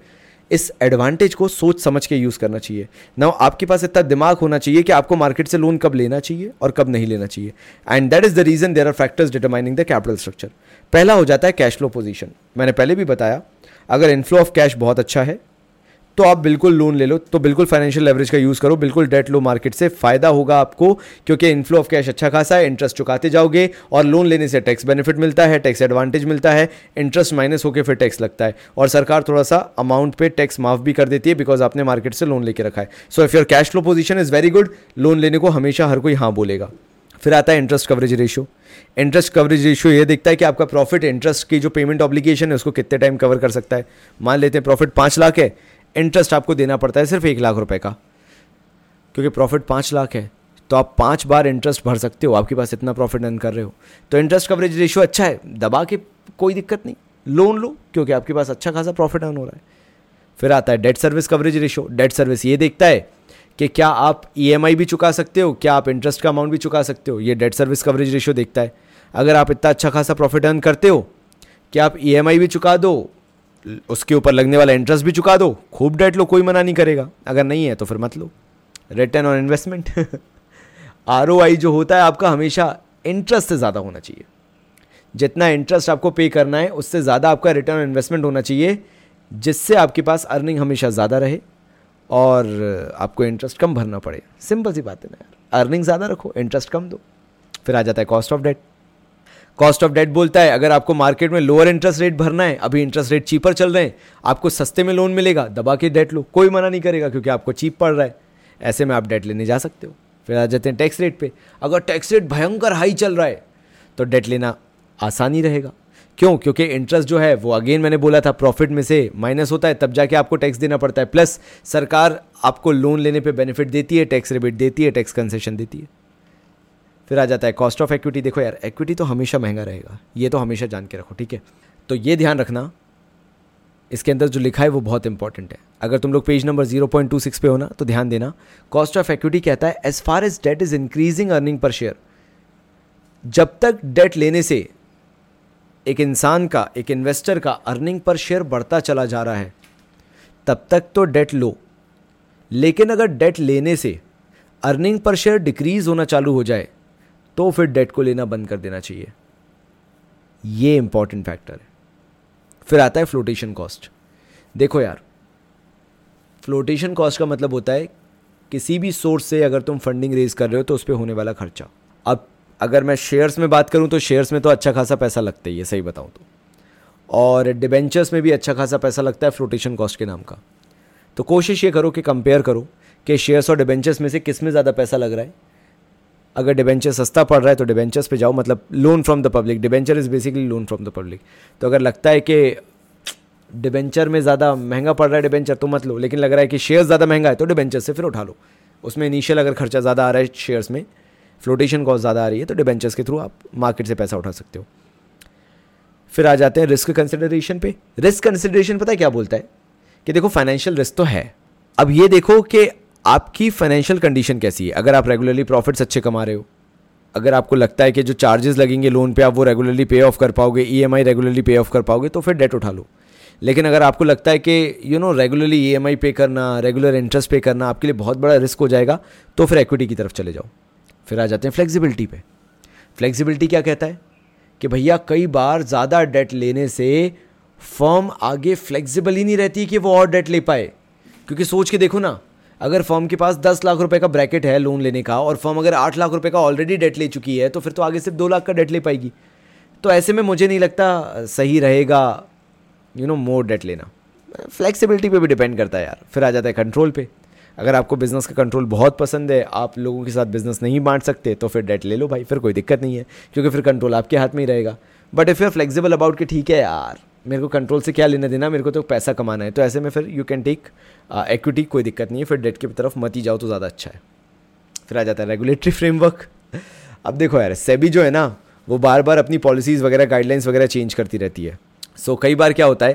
इस एडवांटेज को सोच समझ के यूज़ करना चाहिए। ना आपके पास इतना दिमाग होना चाहिए कि आपको मार्केट से लोन कब लेना चाहिए और कब नहीं लेना चाहिए। And that is the reason there are factors determining the capital structure पहला हो जाता है कैश फ्लो पोजीशन मैंने पहले भी बताया, अगर इनफ्लो ऑफ़ कैश बहुत अच्छा है तो आप बिल्कुल लोन ले लो तो बिल्कुल फाइनेंशियल लेवरेज का यूज़ करो, बिल्कुल डेट लो मार्केट से फ़ायदा होगा आपको, क्योंकि इनफ्लो ऑफ़ कैश अच्छा खासा है इंटरेस्ट चुकाते जाओगे और लोन लेने से टैक्स बेनिफिट मिलता है टैक्स एडवांटेज मिलता है इंटरेस्ट माइनस होकर फिर टैक्स लगता है। और सरकार थोड़ा सा अमाउंट पे टैक्स माफ़ भी कर देती है बिकॉज़ आपने मार्केट से लोन लेके रखा है। So if your cash flow position is very good loan लेने को हमेशा हर कोई हाँ बोलेगा। फिर आता है interest coverage ratio interest coverage ratio ये देखता है कि आपका प्रॉफिट इंटरेस्ट की जो पेमेंट ऑब्लिगेशन है, उसको कितने टाइम कवर कर सकता है। मान लेते हैं प्रॉफिट पाँच लाख है इंटरेस्ट आपको देना पड़ता है सिर्फ़ एक लाख रुपए का। क्योंकि प्रॉफिट पाँच लाख है। तो आप पाँच बार इंटरेस्ट भर सकते हो, आपके पास इतना प्रॉफिट अर्न कर रहे हो। तो इंटरेस्ट कवरेज रेशियो अच्छा है, दबा के कोई दिक्कत नहीं। लोन लो, क्योंकि आपके पास अच्छा खासा प्रॉफिट अर्न हो रहा है। फिर आता है debt service coverage ratio debt service ये देखता है कि क्या आप ई e भी चुका सकते हो, क्या आप इंटरेस्ट का अमाउंट भी चुका सकते हो। ये डेट सर्विस कवरेज रेशियो देखता है। अगर आप इतना अच्छा खासा प्रॉफिट अर्न करते हो कि आप ई e भी चुका दो उसके ऊपर लगने वाला इंटरेस्ट भी चुका दो। खूब डेट लो, कोई मना नहीं करेगा। अगर नहीं है तो फिर मत लो। रिटर्न ऑन इन्वेस्टमेंट आरओआई जो होता है आपका हमेशा इंटरेस्ट से ज़्यादा होना चाहिए। जितना इंटरेस्ट आपको पे करना है, उससे ज़्यादा आपका रिटर्न ऑन इन्वेस्टमेंट होना चाहिए, जिससे आपके पास अर्निंग हमेशा ज़्यादा रहे और आपको इंटरेस्ट कम भरना पड़े। सिंपल सी बात है ना यार। अर्निंग ज़्यादा रखो इंटरेस्ट कम दो। फिर आ जाता है cost of debt cost of debt बोलता है। अगर आपको मार्केट में लोअर इंटरेस्ट रेट भरना है, अभी इंटरेस्ट रेट चीपर चल रहे हैं, आपको सस्ते में लोन मिलेगा, दबा के डेट लो। कोई मना नहीं करेगा क्योंकि आपको चीप पड़ रहा है। ऐसे में आप डेट लेने जा सकते हो। फिर आ जाते हैं टैक्स रेट पे। अगर टैक्स रेट भयंकर हाई चल रहा है तो डेट लेना आसानी रहेगा। क्यों? क्योंकि इंटरेस्ट जो है, वो अगेन मैंने बोला था प्रॉफिट में से माइनस होता है, तब जाके आपको टैक्स देना पड़ता है। प्लस सरकार आपको लोन लेने पे बेनिफिट देती है टैक्स रिबेट देती है टैक्स कंसेशन देती है। फिर आ जाता है कॉस्ट ऑफ़ इक्विटी देखो यार इक्विटी तो हमेशा महँगा रहेगा, ये तो हमेशा जान के रखो, ठीक है? तो ये ध्यान रखना, इसके अंदर जो लिखा है वो बहुत इंपॉर्टेंट है। अगर तुम लोग page number zero point two six पे हो ना तो ध्यान देना कॉस्ट ऑफ़ इक्विटी कहता है as far as debt is increasing earning per share जब तक डेट लेने से एक इंसान का, एक इन्वेस्टर का अर्निंग पर शेयर बढ़ता चला जा रहा है, तब तक तो डेट लो। लेकिन अगर डेट लेने से अर्निंग पर शेयर डिक्रीज होना चालू हो जाए तो फिर डेट को लेना बंद कर देना चाहिए। ये इंपॉर्टेंट फैक्टर है। फिर आता है फ्लोटेशन कॉस्ट देखो यार फ्लोटेशन कॉस्ट का मतलब होता है, किसी भी सोर्स से अगर तुम फंडिंग रेज कर रहे हो तो उस पर होने वाला खर्चा। अब अगर मैं शेयर्स में बात करूँ तो शेयर्स में तो अच्छा खासा पैसा लगता ही है, सही बताऊँ तो। और डिबेंचर्स में भी अच्छा खासा पैसा लगता है फ्लोटेशन कॉस्ट के नाम का। तो कोशिश ये करो कि कंपेयर करो कि शेयर्स और डिबेंचर्स में से किसमें ज़्यादा पैसा लग रहा है। अगर डिबेंचर सस्ता पड़ रहा है तो डिबेंचर्स पे जाओ मतलब loan from the public debenture is basically loan from the public तो अगर लगता है कि डिबेंचर में ज़्यादा महँगा पड़ रहा है डिबेंचर तो मत लो, लेकिन लग रहा है कि शेयर ज़्यादा महँगा है तो डिबेंचर से फिर उठा लो। उसमें इनिशियल अगर खर्चा ज़्यादा आ रहा है शेयर्स में फ्लोटेशन कॉस्ट ज़्यादा आ रही है तो डिबेंचर्स के थ्रू आप मार्केट से पैसा उठा सकते हो। फिर आ जाते हैं रिस्क कंसिडरेशन पे। रिस्क कंसिडरेशन पता है क्या बोलता है? कि देखो फाइनेंशियल रिस्क तो है। अब ये देखो कि आपकी फाइनेंशियल कंडीशन कैसी है? अगर आप रेगुलरली प्रॉफिट्स अच्छे कमा रहे हो, अगर आपको लगता है कि जो चार्जेस लगेंगे लोन पे, आप वो रेगुलरली पे ऑफ़ कर पाओगे ईएमआई रेगुलरली पे ऑफ़ कर पाओगे तो फिर डेट उठा लो। लेकिन अगर आपको लगता है कि यू नो रेगुलरली ई पे करना रेगुलर इंटरेस्ट पे करना आपके लिए बहुत बड़ा रिस्क हो जाएगा तो फिर एक्विटी की तरफ़ चले जाओ। फिर आ जाते हैं फ्लेक्सिबिलिटी पे। फ्लेक्सिबिलिटी क्या कहता है? कि भैया, कई बार ज़्यादा डेट लेने से फर्म आगे फ्लेक्सिबल ही नहीं रहती कि वो और डेट ले पाए। क्योंकि सोच के देखो ना अगर फर्म के पास दस लाख रुपए का ब्रैकेट है लोन लेने का और फर्म अगर आठ लाख रुपए का ऑलरेडी डेट ले चुकी है तो फिर तो आगे सिर्फ़ दो लाख का डेट ले पाएगी। तो ऐसे में मुझे नहीं लगता सही रहेगा यू नो मोर डेट लेना। फ्लेक्सिबिलिटी पे भी डिपेंड करता है यार, फिर आ जाता है कंट्रोल पे। अगर आपको बिज़नेस का कंट्रोल बहुत पसंद है, आप लोगों के साथ बिज़नेस नहीं बांट सकते तो फिर डेट ले लो भाई, फिर कोई दिक्कत नहीं है, क्योंकि फिर कंट्रोल आपके हाथ में ही रहेगा। But if you are flexible about कि ठीक है यार, मेरे को कंट्रोल से क्या लेना देना, मेरे को तो पैसा कमाना है तो ऐसे में फिर यू कैन टेक एक्विटी कोई दिक्कत नहीं है फिर डेट की तरफ़ मत ही जाओ तो ज़्यादा अच्छा है। फिर आ जाता है रेगुलेटरी फ्रेमवर्क अब देखो यार सेबी जो है ना वो बार बार अपनी पॉलिसीज़ वगैरह गाइडलाइंस वगैरह चेंज करती रहती है। सो so, कई बार क्या होता है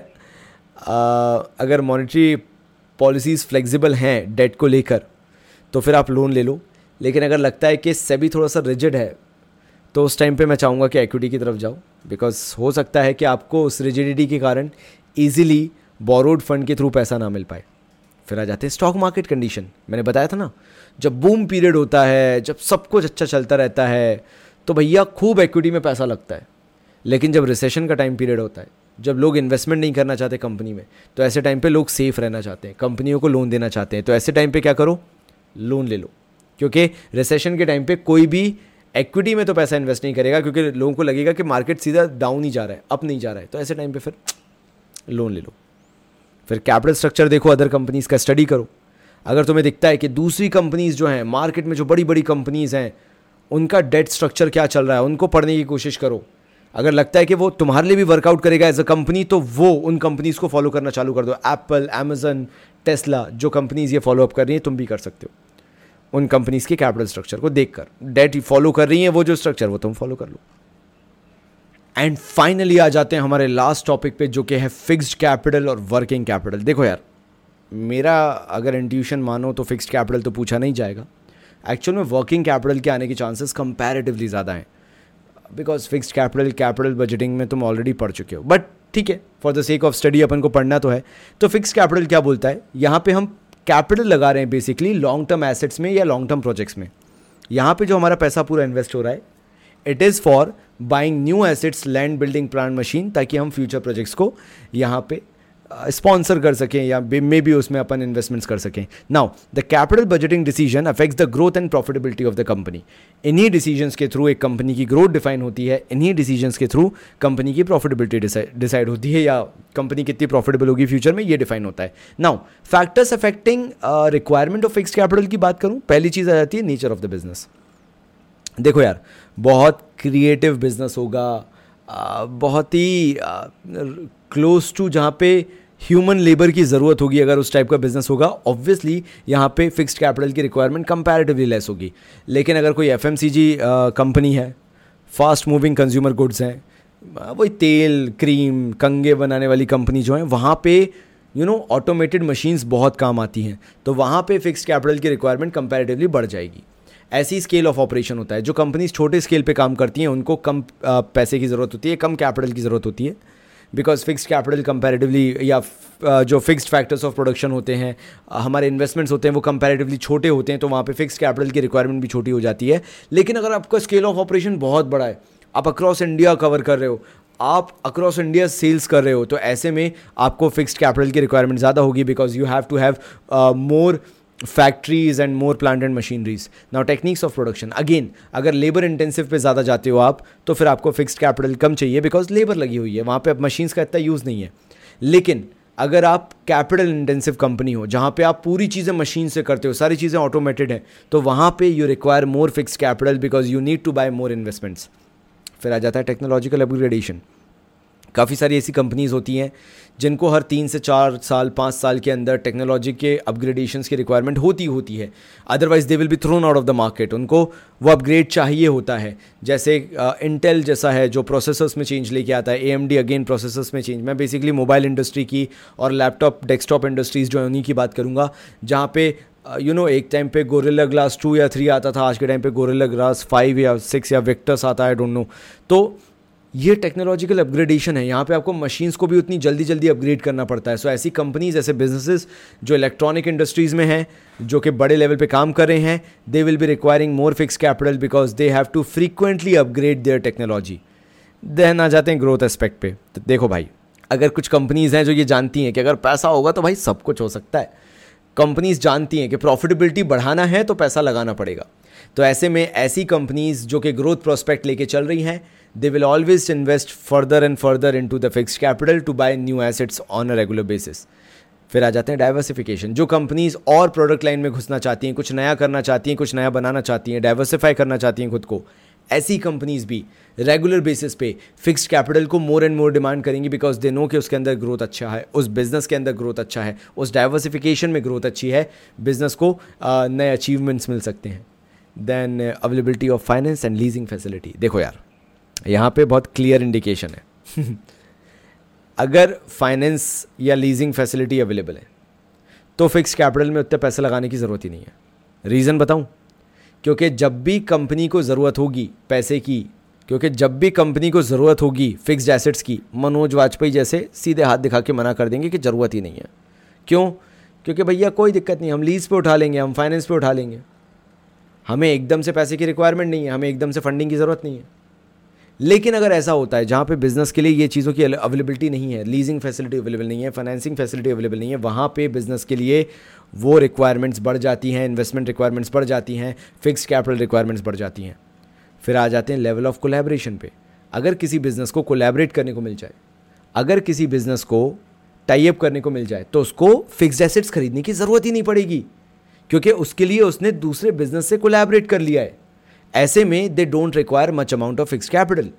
आ, अगर मॉनिटरी पॉलिसीज़ फ्लेक्सिबल हैं डेट को लेकर तो फिर आप लोन ले लो। लेकिन अगर लगता है कि सेबी थोड़ा सा रिजिड है तो उस टाइम पे मैं चाहूँगा कि एक्विटी की तरफ़ जाओ। बिकॉज़ हो सकता है कि आपको उस रिजिडिटी के कारण ईजिली बोरोड फंड के थ्रू पैसा ना मिल पाए। फिर आ जाते हैं। स्टॉक मार्केट कंडीशन मैंने बताया था ना, जब बूम पीरियड होता है, जब सब कुछ अच्छा चलता रहता है तो भैया खूब इक्विटी में पैसा लगता है। लेकिन जब रिसेशन का टाइम पीरियड होता है, जब लोग इन्वेस्टमेंट नहीं करना चाहते कंपनी में तो ऐसे टाइम पे लोग सेफ़ रहना चाहते हैं कंपनियों को लोन देना चाहते हैं। तो ऐसे टाइम पे क्या करो? लोन ले लो। क्योंकि रिसेशन के टाइम पे कोई भी इक्विटी में तो पैसा इन्वेस्ट नहीं करेगा, क्योंकि लोगों को लगेगा कि मार्केट सीधा डाउन ही जा रहा है अप नहीं जा रहा है। तो ऐसे टाइम पे फिर लोन ले लो। फिर कैपिटल स्ट्रक्चर देखो अदर कंपनीज़ का स्टडी करो। अगर तुम्हें दिखता है कि दूसरी कंपनीज़ जो हैं मार्केट में जो बड़ी बड़ी कंपनीज़ हैं, उनका डेट स्ट्रक्चर क्या चल रहा है, उनको पढ़ने की कोशिश करो। अगर लगता है कि वो तुम्हारे लिए भी वर्कआउट करेगा एज अ कंपनी तो वो उन कंपनीज़ को फॉलो करना चालू कर दो। एप्पल अमेजन टेस्ला जो कंपनीज़ ये फॉलो अप कर रही हैं, तुम भी कर सकते हो। उन कंपनीज़ के कैपिटल स्ट्रक्चर को देखकर। डेट फॉलो कर रही हैं, वो जो स्ट्रक्चर वो तुम फॉलो कर लो। एंड फाइनली आ जाते हैं हमारे लास्ट टॉपिक पे, जो कि है फिक्स्ड कैपिटल और वर्किंग कैपिटल देखो यार, मेरा अगर इंट्यूशन मानो तो फिक्स्ड कैपिटल तो पूछा नहीं जाएगा. एक्चुअल में वर्किंग कैपिटल के आने के चांसेस कंपैरेटिवली ज़्यादा हैं. Because fixed capital capital budgeting में तुम ऑलरेडी पढ़ चुके हो. बट ठीक है for the sake of study अपन को पढ़ना तो है. तो फिक्स कैपिटल क्या बोलता है? यहाँ पे हम कैपिटल लगा रहे हैं बेसिकली लॉन्ग टर्म एसेट्स में या लॉन्ग टर्म प्रोजेक्ट्स में. यहाँ पे जो हमारा पैसा पूरा इन्वेस्ट हो रहा है it is for buying new assets land building plan machine ताकि हम फ्यूचर प्रोजेक्ट्स को यहाँ पे स्पॉन्सर कर सकें या मे भी उसमें अपन इन्वेस्टमेंट्स कर सकें। Now the capital budgeting decision affects the growth and profitability of the company इन्हीं डिसीजंस के थ्रू एक कंपनी की ग्रोथ डिफाइन होती है, इन्हीं डिसीजंस के थ्रू कंपनी की प्रॉफिटेबिलिटी डिसाइड होती है या कंपनी कितनी प्रॉफिटेबल होगी फ्यूचर में, ये डिफाइन होता है। Now factors affecting requirement of fix capital की बात करूँ, पहली चीज़ आ जाती है नेचर ऑफ़ द बिज़नेस देखो यार, बहुत क्रिएटिव बिज़नेस होगा बहुत ही क्लोज टू जहाँ पे ह्यूमन लेबर की ज़रूरत होगी अगर उस टाइप का बिज़नेस होगा ऑब्वियसली यहाँ पे फिक्स्ड कैपिटल की रिक्वायरमेंट कंपैरेटिवली लेस होगी। लेकिन अगर कोई एफएमसीजी कंपनी है फास्ट मूविंग कंज्यूमर गुड्स हैं वही तेल क्रीम कंगे बनाने वाली कंपनी जो है, वहाँ पे यू नो ऑटोमेटेड मशीन्स बहुत काम आती हैं तो वहाँ पे फिक्स्ड कैपिटल की रिक्वायरमेंट कंपैरेटिवली बढ़ जाएगी। ऐसी स्केल ऑफ़ ऑपरेशन होता है। जो कंपनीज़ छोटे स्केल पे काम करती हैं, उनको कम पैसे की ज़रूरत होती है, कम कैपिटल की ज़रूरत होती है। बिकॉज़ फिक्स कैपिटल कंपेरेटिवली या जो फिक्स्ड फैक्टर्स ऑफ़ प्रोडक्शन होते हैं, हमारे इन्वेस्टमेंट्स होते हैं, वो कंपेरेटिवली छोटे होते हैं तो वहाँ पे फिक्स कैपिटल की रिक्वायरमेंट भी छोटी हो जाती है। लेकिन अगर आपका स्केल ऑफ़ ऑपरेशन बहुत बड़ा है, आप अक्रॉस इंडिया कवर कर रहे हो, आप अक्रॉस इंडिया सेल्स कर रहे हो तो ऐसे में आपको फिक्स्ड कैपिटल की रिक्वायरमेंट ज़्यादा होगी because you have to have more factories and more plant and machineries now techniques of production again अगर लेबर इंटेंसिव पे ज़्यादा जाते हो आप तो फिर आपको फिक्स्ड कैपिटल कम चाहिए बिकॉज़ लेबर लगी हुई है। वहाँ पे अब मशीन्स का इतना यूज़ नहीं है। लेकिन, अगर आप कैपिटल इंटेंसिव कंपनी हो, जहाँ पे आप पूरी चीज़ें मशीन से करते हो, सारी चीज़ें ऑटोमेटेड हैं तो वहाँ पे you require more fix capital because you need to buy more investments फिर आ जाता है टेक्नोलॉजिकल अपग्रेडेशन काफ़ी सारी ऐसी कंपनीज़ होती हैं जिनको हर तीन से चार साल पाँच साल के अंदर टेक्नोलॉजी के अपग्रेडेशंस की रिक्वायरमेंट होती होती है। Otherwise they will be thrown out of the market उनको वो अपग्रेड चाहिए होता है। जैसे इंटेल uh, जैसा है जो प्रोसेसर्स में चेंज लेके आता है। A M D again processors में चेंज मैं बेसिकली मोबाइल इंडस्ट्री की और लैपटॉप डेस्कटॉप इंडस्ट्रीज़ जो है उन्हीं की बात करूँगा। जहाँ पे यू नो एक टाइम पे गोरेला ग्लास टू या थ्री आता था। आज के टाइम पे गोरेला ग्लास फाइव या सिक्स या विक्टर्स आता है डोंट नो तो ये टेक्नोलॉजिकल अपग्रेडेशन है। यहाँ पे आपको मशीन्स को भी उतनी जल्दी जल्दी अपग्रेड करना पड़ता है। सो so, ऐसी कंपनीज़ ऐसे बिजनेसेस जो इलेक्ट्रॉनिक इंडस्ट्रीज़ में हैं जो कि बड़े लेवल पे काम कर रहे हैं they will be requiring more fix capital because they have to frequently upgrade their technology then आ जाते हैं ग्रोथ एस्पेक्ट पे। तो देखो भाई अगर कुछ कंपनीज़ हैं जो ये जानती हैं कि अगर पैसा होगा तो भाई सब कुछ हो सकता है। कंपनीज़ जानती हैं कि प्रॉफिटेबिलिटी बढ़ाना है तो पैसा लगाना पड़ेगा। तो ऐसे में ऐसी कंपनीज़ जो कि ग्रोथ प्रोस्पेक्ट लेके चल रही हैं they will always invest further and further into the fixed capital to buy new assets on a regular basis. फिर आ जाते हैं डाइवर्सिफिकेशन जो कंपनीज़ और प्रोडक्ट लाइन में घुसना चाहती हैं, कुछ नया करना चाहती हैं, कुछ नया बनाना चाहती हैं डाइवर्सिफाई करना चाहती हैं खुद को, ऐसी कंपनीज़ भी रेगुलर बेसिस पे फिक्स्ड कैपिटल को मोर एंड मोर डिमांड करेंगी बिकॉज़ दे नो कि उसके अंदर ग्रोथ अच्छा है, उस बिज़नेस के अंदर ग्रोथ अच्छा है, उस डाइवर्सिफिकेशन में ग्रोथ अच्छी है बिज़नेस को नए अचीवमेंट्स मिल सकते हैं। Then availability of finance and leasing facility देखो यार। यहाँ पे बहुत क्लियर इंडिकेशन है। अगर फाइनेंस या लीजिंग फैसिलिटी अवेलेबल है तो फिक्स कैपिटल में उतने पैसे लगाने की ज़रूरत ही नहीं है। रीज़न बताऊँ? क्योंकि जब भी कंपनी को ज़रूरत होगी पैसे की क्योंकि जब भी कंपनी को ज़रूरत होगी फिक्स्ड एसेट्स की मनोज वाजपेयी जैसे सीधे हाथ दिखा के मना कर देंगे कि ज़रूरत ही नहीं है। क्यों? क्योंकि भैया कोई दिक्कत नहीं हम लीज पे उठा लेंगे हम फाइनेंस पे उठा लेंगे। हमें एकदम से पैसे की रिक्वायरमेंट नहीं है हमें एकदम से फंडिंग की ज़रूरत नहीं है। लेकिन अगर ऐसा होता है, जहाँ पे बिज़नेस के लिए ये चीज़ों की अवेलेबिलिटी नहीं है लीजिंग फैसिलिटी अवेलेबल नहीं है फाइनेंसिंग फैसिलिटी अवेलेबल नहीं है, वहाँ पे बिज़नेस के लिए वो रिक्वायरमेंट्स बढ़ जाती हैं इन्वेस्टमेंट रिक्वायरमेंट्स बढ़ जाती हैं फिक्स कैपिटल रिक्वायरमेंट्स बढ़ जाती हैं। फिर आ जाते हैं लेवल ऑफ़ कोलेब्रेशन पे। अगर किसी बिज़नेस को कोलेबरेट करने को मिल जाए, अगर किसी बिज़नेस को टाइप करने को मिल जाए तो उसको फिक्स्ड एसेट्स खरीदने की ज़रूरत ही नहीं पड़ेगी, क्योंकि उसके लिए उसने दूसरे बिज़नेस से कोलेबरेट कर लिया है। ऐसे में they don't require much amount of fix capital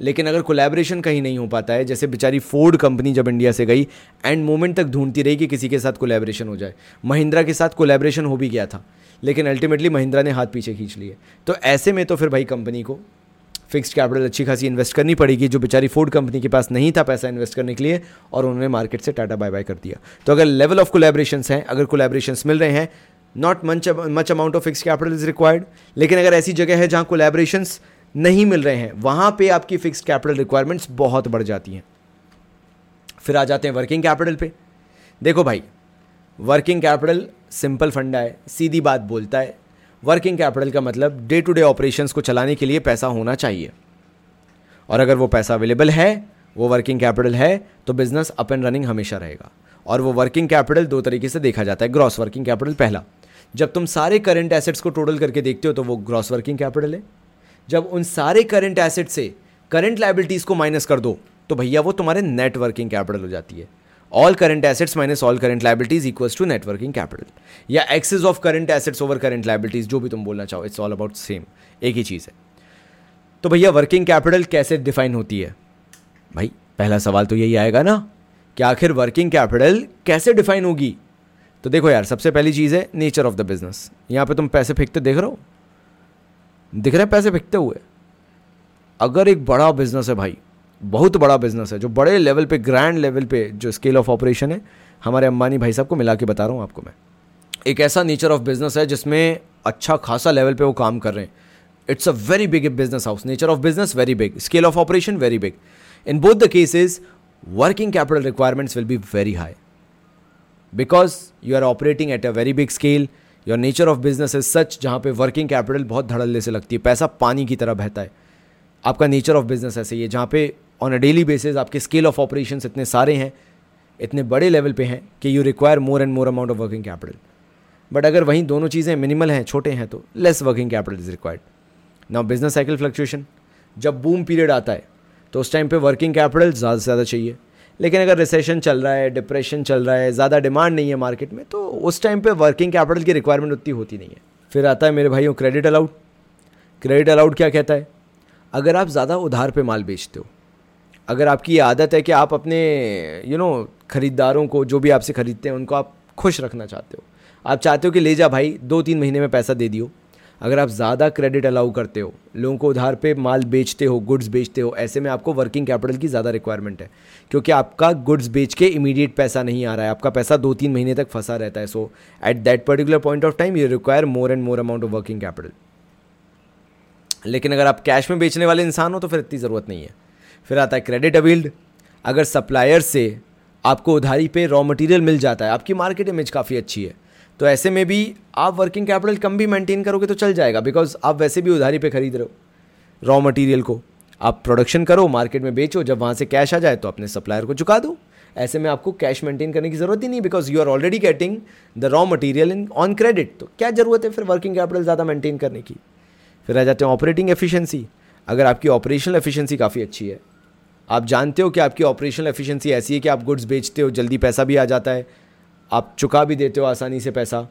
लेकिन अगर कोलैबोरेशन कहीं नहीं हो पाता है, जैसे बेचारी फोर्ड कंपनी जब इंडिया से गई एंड मोमेंट तक ढूंढती रही कि किसी के साथ कोलैबोरेशन हो जाए। महिंद्रा के साथ कोलैबोरेशन हो भी गया था, लेकिन अल्टीमेटली महिंद्रा ने हाथ पीछे खींच लिए। तो ऐसे में तो फिर भाई कंपनी को फिक्स्ड कैपिटल अच्छी खासी इन्वेस्ट करनी पड़ेगी, जो बेचारी फोर्ड कंपनी के पास नहीं था पैसा इन्वेस्ट करने के लिए, और उन्होंने मार्केट से टाटा बाय बाय कर दिया। तो अगर लेवल ऑफ़ कोलेब्रेशन हैं, अगर कोलेब्रेशन मिल रहे हैं not much much amount of fix capital is required लेकिन अगर ऐसी जगह है जहाँ कोलेब्रेशन नहीं मिल रहे हैं, वहाँ पे आपकी फिक्स कैपिटल रिक्वायरमेंट्स बहुत बढ़ जाती हैं। फिर आ जाते हैं वर्किंग कैपिटल पे। देखो भाई वर्किंग कैपिटल सिंपल फंडा है सीधी बात बोलता है। वर्किंग कैपिटल का मतलब डे टू डे ऑपरेशंस को चलाने के लिए पैसा होना चाहिए। और अगर वो पैसा अवेलेबल है, वो वर्किंग कैपिटल है तो बिज़नेस अप एंड रनिंग हमेशा रहेगा। और वो वर्किंग कैपिटल दो तरीके से देखा जाता है। ग्रॉस वर्किंग कैपिटल पहला। जब तुम सारे करंट एसेट्स को टोटल करके देखते हो तो वो ग्रॉस वर्किंग कैपिटल है। जब उन सारे करंट एसेट से करंट लाइबिलिटीज को माइनस कर दो तो भैया वो तुम्हारे नेट वर्किंग कैपिटल हो जाती है। All current assets minus all current liabilities equals to net working capital या excess of current assets over current liabilities जो भी तुम बोलना चाहो इट्स ऑल अबाउट सेम एक ही चीज़ है। तो भैया वर्किंग कैपिटल कैसे डिफाइन होती है? भाई, पहला सवाल तो यही आएगा ना कि आखिर वर्किंग कैपिटल कैसे डिफाइन होगी? तो देखो यार, सबसे पहली चीज़ है नेचर ऑफ़ द बिज़नेस यहाँ पे तुम पैसे फेंकते देख रहे हो? दिख रहे हैं पैसे फेंकते हुए? अगर एक बड़ा बिज़नेस है भाई, बहुत बड़ा बिज़नेस है, जो बड़े लेवल पे ग्रैंड लेवल पे जो स्केल ऑफ़ ऑपरेशन है, हमारे अंबानी भाई साहब को मिला के बता रहा हूँ आपको मैं। एक ऐसा नेचर ऑफ़ बिज़नेस है जिसमें अच्छा खासा लेवल पे वो काम कर रहे हैं। It's a very big business house nature of business very big scale of operation very big in both the cases working capital requirements will be very high because you are operating at a very big scale your nature of business is such जहाँ पे वर्किंग कैपिटल बहुत धड़ल्ले से लगती है, पैसा पानी की तरह बहता है। आपका नेचर ऑफ़ बिज़नेस ऐसे ही है, जहाँ पे ऑन अ डेली बेसिस आपके स्केल ऑफ़ ऑपरेशन इतने सारे हैं, इतने बड़े लेवल पे हैं कि you require more and more amount of working capital but अगर वहीं दोनों चीज़ें मिनिमल हैं, छोटे हैं तो less working capital is required now business cycle fluctuation जब बूम पीरियड आता है तो उस टाइम पे वर्किंग कैपिटल ज़्यादा से ज़्यादा चाहिए। लेकिन अगर रिसेशन चल रहा है डिप्रेशन चल रहा है, ज़्यादा डिमांड नहीं है मार्केट में तो उस टाइम पे वर्किंग कैपिटल की रिक्वायरमेंट उतनी होती नहीं है। फिर आता है, मेरे भाइयों क्रेडिट अलाउड क्रेडिट अलाउड क्या कहता है? अगर आप ज़्यादा उधार पे माल बेचते हो, अगर आपकी ये आदत है कि आप अपने यू नो ख़रीदारों को, जो भी आपसे ख़रीदते हैं, उनको आप खुश रखना चाहते हो, आप चाहते हो कि, ले जा भाई दो तीन महीने में पैसा दे दियो। अगर आप ज़्यादा क्रेडिट अलाउ करते हो, लोगों को उधार पे माल बेचते हो गुड्स बेचते हो, ऐसे में आपको वर्किंग कैपिटल की ज़्यादा रिक्वायरमेंट है। क्योंकि आपका गुड्स बेच के इमीडिएट पैसा नहीं आ रहा है, आपका पैसा दो तीन महीने तक फंसा रहता है। So at that particular point of time you require more and more amount of working capital लेकिन अगर आप कैश में बेचने वाले इंसान हो तो फिर इतनी ज़रूरत नहीं है। फिर आता है क्रेडिट अवील्ड अगर सप्लायर से आपको उधारी पे रॉ मटेरियल मिल जाता है, आपकी मार्केट इमेज काफ़ी अच्छी है। तो ऐसे में भी आप वर्किंग कैपिटल कम भी मेंटेन करोगे तो चल जाएगा बिकॉज़ आप वैसे भी उधारी पे खरीद रहे हो रॉ मटेरियल को। आप प्रोडक्शन करो मार्केट में बेचो, जब वहाँ से कैश आ जाए तो अपने सप्लायर को चुका दो। ऐसे में आपको कैश मेंटेन करने की ज़रूरत ही नहीं because you are already getting the raw material in on credit तो क्या ज़रूरत है फिर वर्किंग कैपिटल ज़्यादा मेंटेन करने की? फिर आ जाते हैं ऑपरेटिंग एफिशिएंसी अगर आपकी ऑपरेशनल एफिशिएंसी काफ़ी अच्छी है, आप जानते हो कि आपकी ऑपरेशनल एफिशिएंसी ऐसी है कि आप गुड्स बेचते हो, जल्दी पैसा भी आ जाता है आप चुका भी देते हो आसानी से पैसा।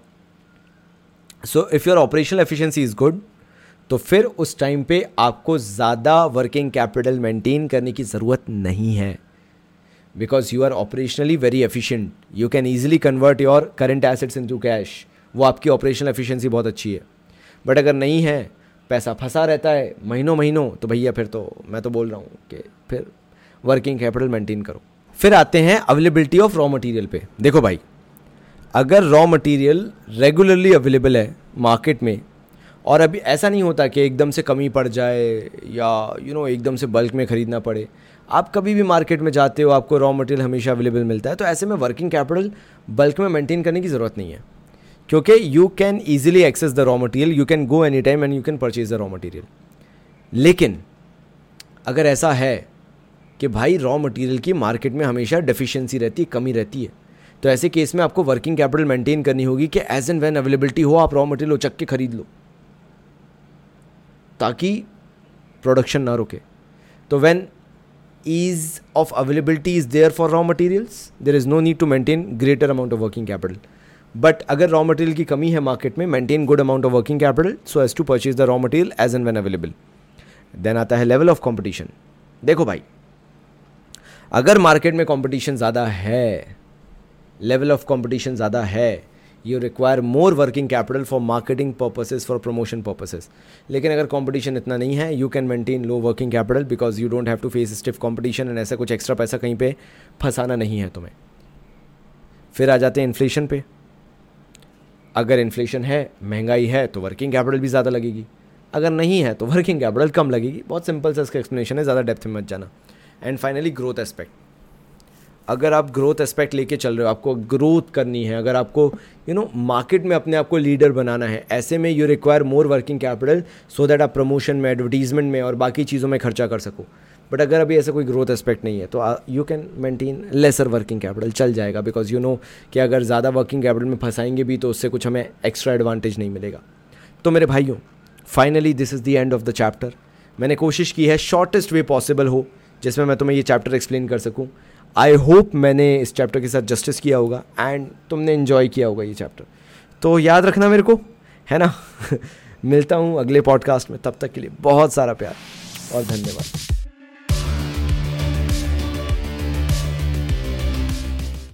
So if your operational efficiency is good तो फिर उस टाइम पे आपको ज़्यादा वर्किंग कैपिटल मेंटेन करने की ज़रूरत नहीं है। Because you are operationally very efficient you can easily convert your current assets into cash वो आपकी ऑपरेशनल एफिशिएंसी बहुत अच्छी है। बट अगर नहीं है, पैसा फंसा रहता है महीनों महीनों तो भैया फिर तो मैं तो बोल रहा हूँ कि फिर वर्किंग कैपिटल मेंटेन करो। फिर आते हैं अवेलेबिलिटी ऑफ़ रॉ मटेरियल पे। देखो भाई अगर रॉ मटेरियल रेगुलरली अवेलेबल है मार्केट में और अभी ऐसा नहीं होता कि एकदम से कमी पड़ जाए या यू you नो know, एकदम से बल्क में ख़रीदना पड़े। आप कभी भी मार्केट में जाते हो आपको रॉ मटेरियल हमेशा अवेलेबल मिलता है तो ऐसे में वर्किंग कैपिटल बल्क में मेंटेन करने की ज़रूरत नहीं है। क्योंकि you can easily access the raw material you can go any time and you can purchase the raw material लेकिन अगर ऐसा है कि भाई रॉ मटेरियल की मार्केट में हमेशा डेफिशिएंसी रहती है कमी रहती है तो ऐसे केस में आपको वर्किंग कैपिटल मेंटेन करनी होगी कि एज एंड वैन अवेलेबिलिटी हो, आप रॉ मटेरियल उचक के खरीद लो। ताकि प्रोडक्शन ना रुके। तो when ease of availability is there for raw materials there is no need to maintain greater amount of working capital but अगर रॉ मटेरियल की कमी है मार्केट में maintain good amount of working capital so as to purchase the raw material as and when available then आता है लेवल ऑफ़ कॉम्पिटिशन देखो भाई, अगर मार्केट में कॉम्पिटिशन ज़्यादा है लेवल ऑफ़ कॉम्पिटिशन ज़्यादा है you require more working capital for marketing purposes for promotion purposes लेकिन अगर कॉम्पिटिशन इतना नहीं है you can maintain low working capital because you don't have to face stiff competition and ऐसा कुछ एक्स्ट्रा पैसा कहीं पे फंसाना नहीं है तुम्हें। फिर आ जाते हैं इन्फ्लेशन पे। अगर इन्फ्लेशन है, महँगाई है तो वर्किंग कैपिटल भी ज़्यादा लगेगी। अगर नहीं है तो वर्किंग कैपिटल कम लगेगी। बहुत सिंपल सा इसका एक्सप्लेनेशन है, ज़्यादा डेप्थ में मत जाना। एंड फाइनली ग्रोथ एस्पेक्ट अगर आप ग्रोथ एस्पेक्ट लेके चल रहे हो, आपको ग्रोथ करनी है, अगर आपको यू नो मार्केट में अपने आप को लीडर बनाना है, ऐसे में you require more working capital so that आप प्रमोशन में एडवर्टीजमेंट में और बाकी चीज़ों में खर्चा कर सको। बट अगर अभी ऐसा कोई ग्रोथ एस्पेक्ट नहीं है तो you can maintain lesser working capital चल जाएगा बिकॉज़ यू नो कि अगर ज़्यादा वर्किंग कैपिटल में फंसाएँगे भी तो उससे कुछ हमें एक्स्ट्रा एडवांटेज नहीं मिलेगा। तो मेरे भाइयों finally this is the end of the chapter मैंने कोशिश की है शॉर्टेस्ट वे पॉसिबल हो, जिसमें मैं तुम्हें ये चैप्टर एक्सप्लेन कर सकूँ। आई होप मैंने इस चैप्टर के साथ जस्टिस किया होगा एंड तुमने इन्जॉय किया होगा ये चैप्टर तो याद रखना मेरे को, है ना? मिलता हूँ अगले पॉडकास्ट में, तब तक के लिए बहुत सारा प्यार और धन्यवाद.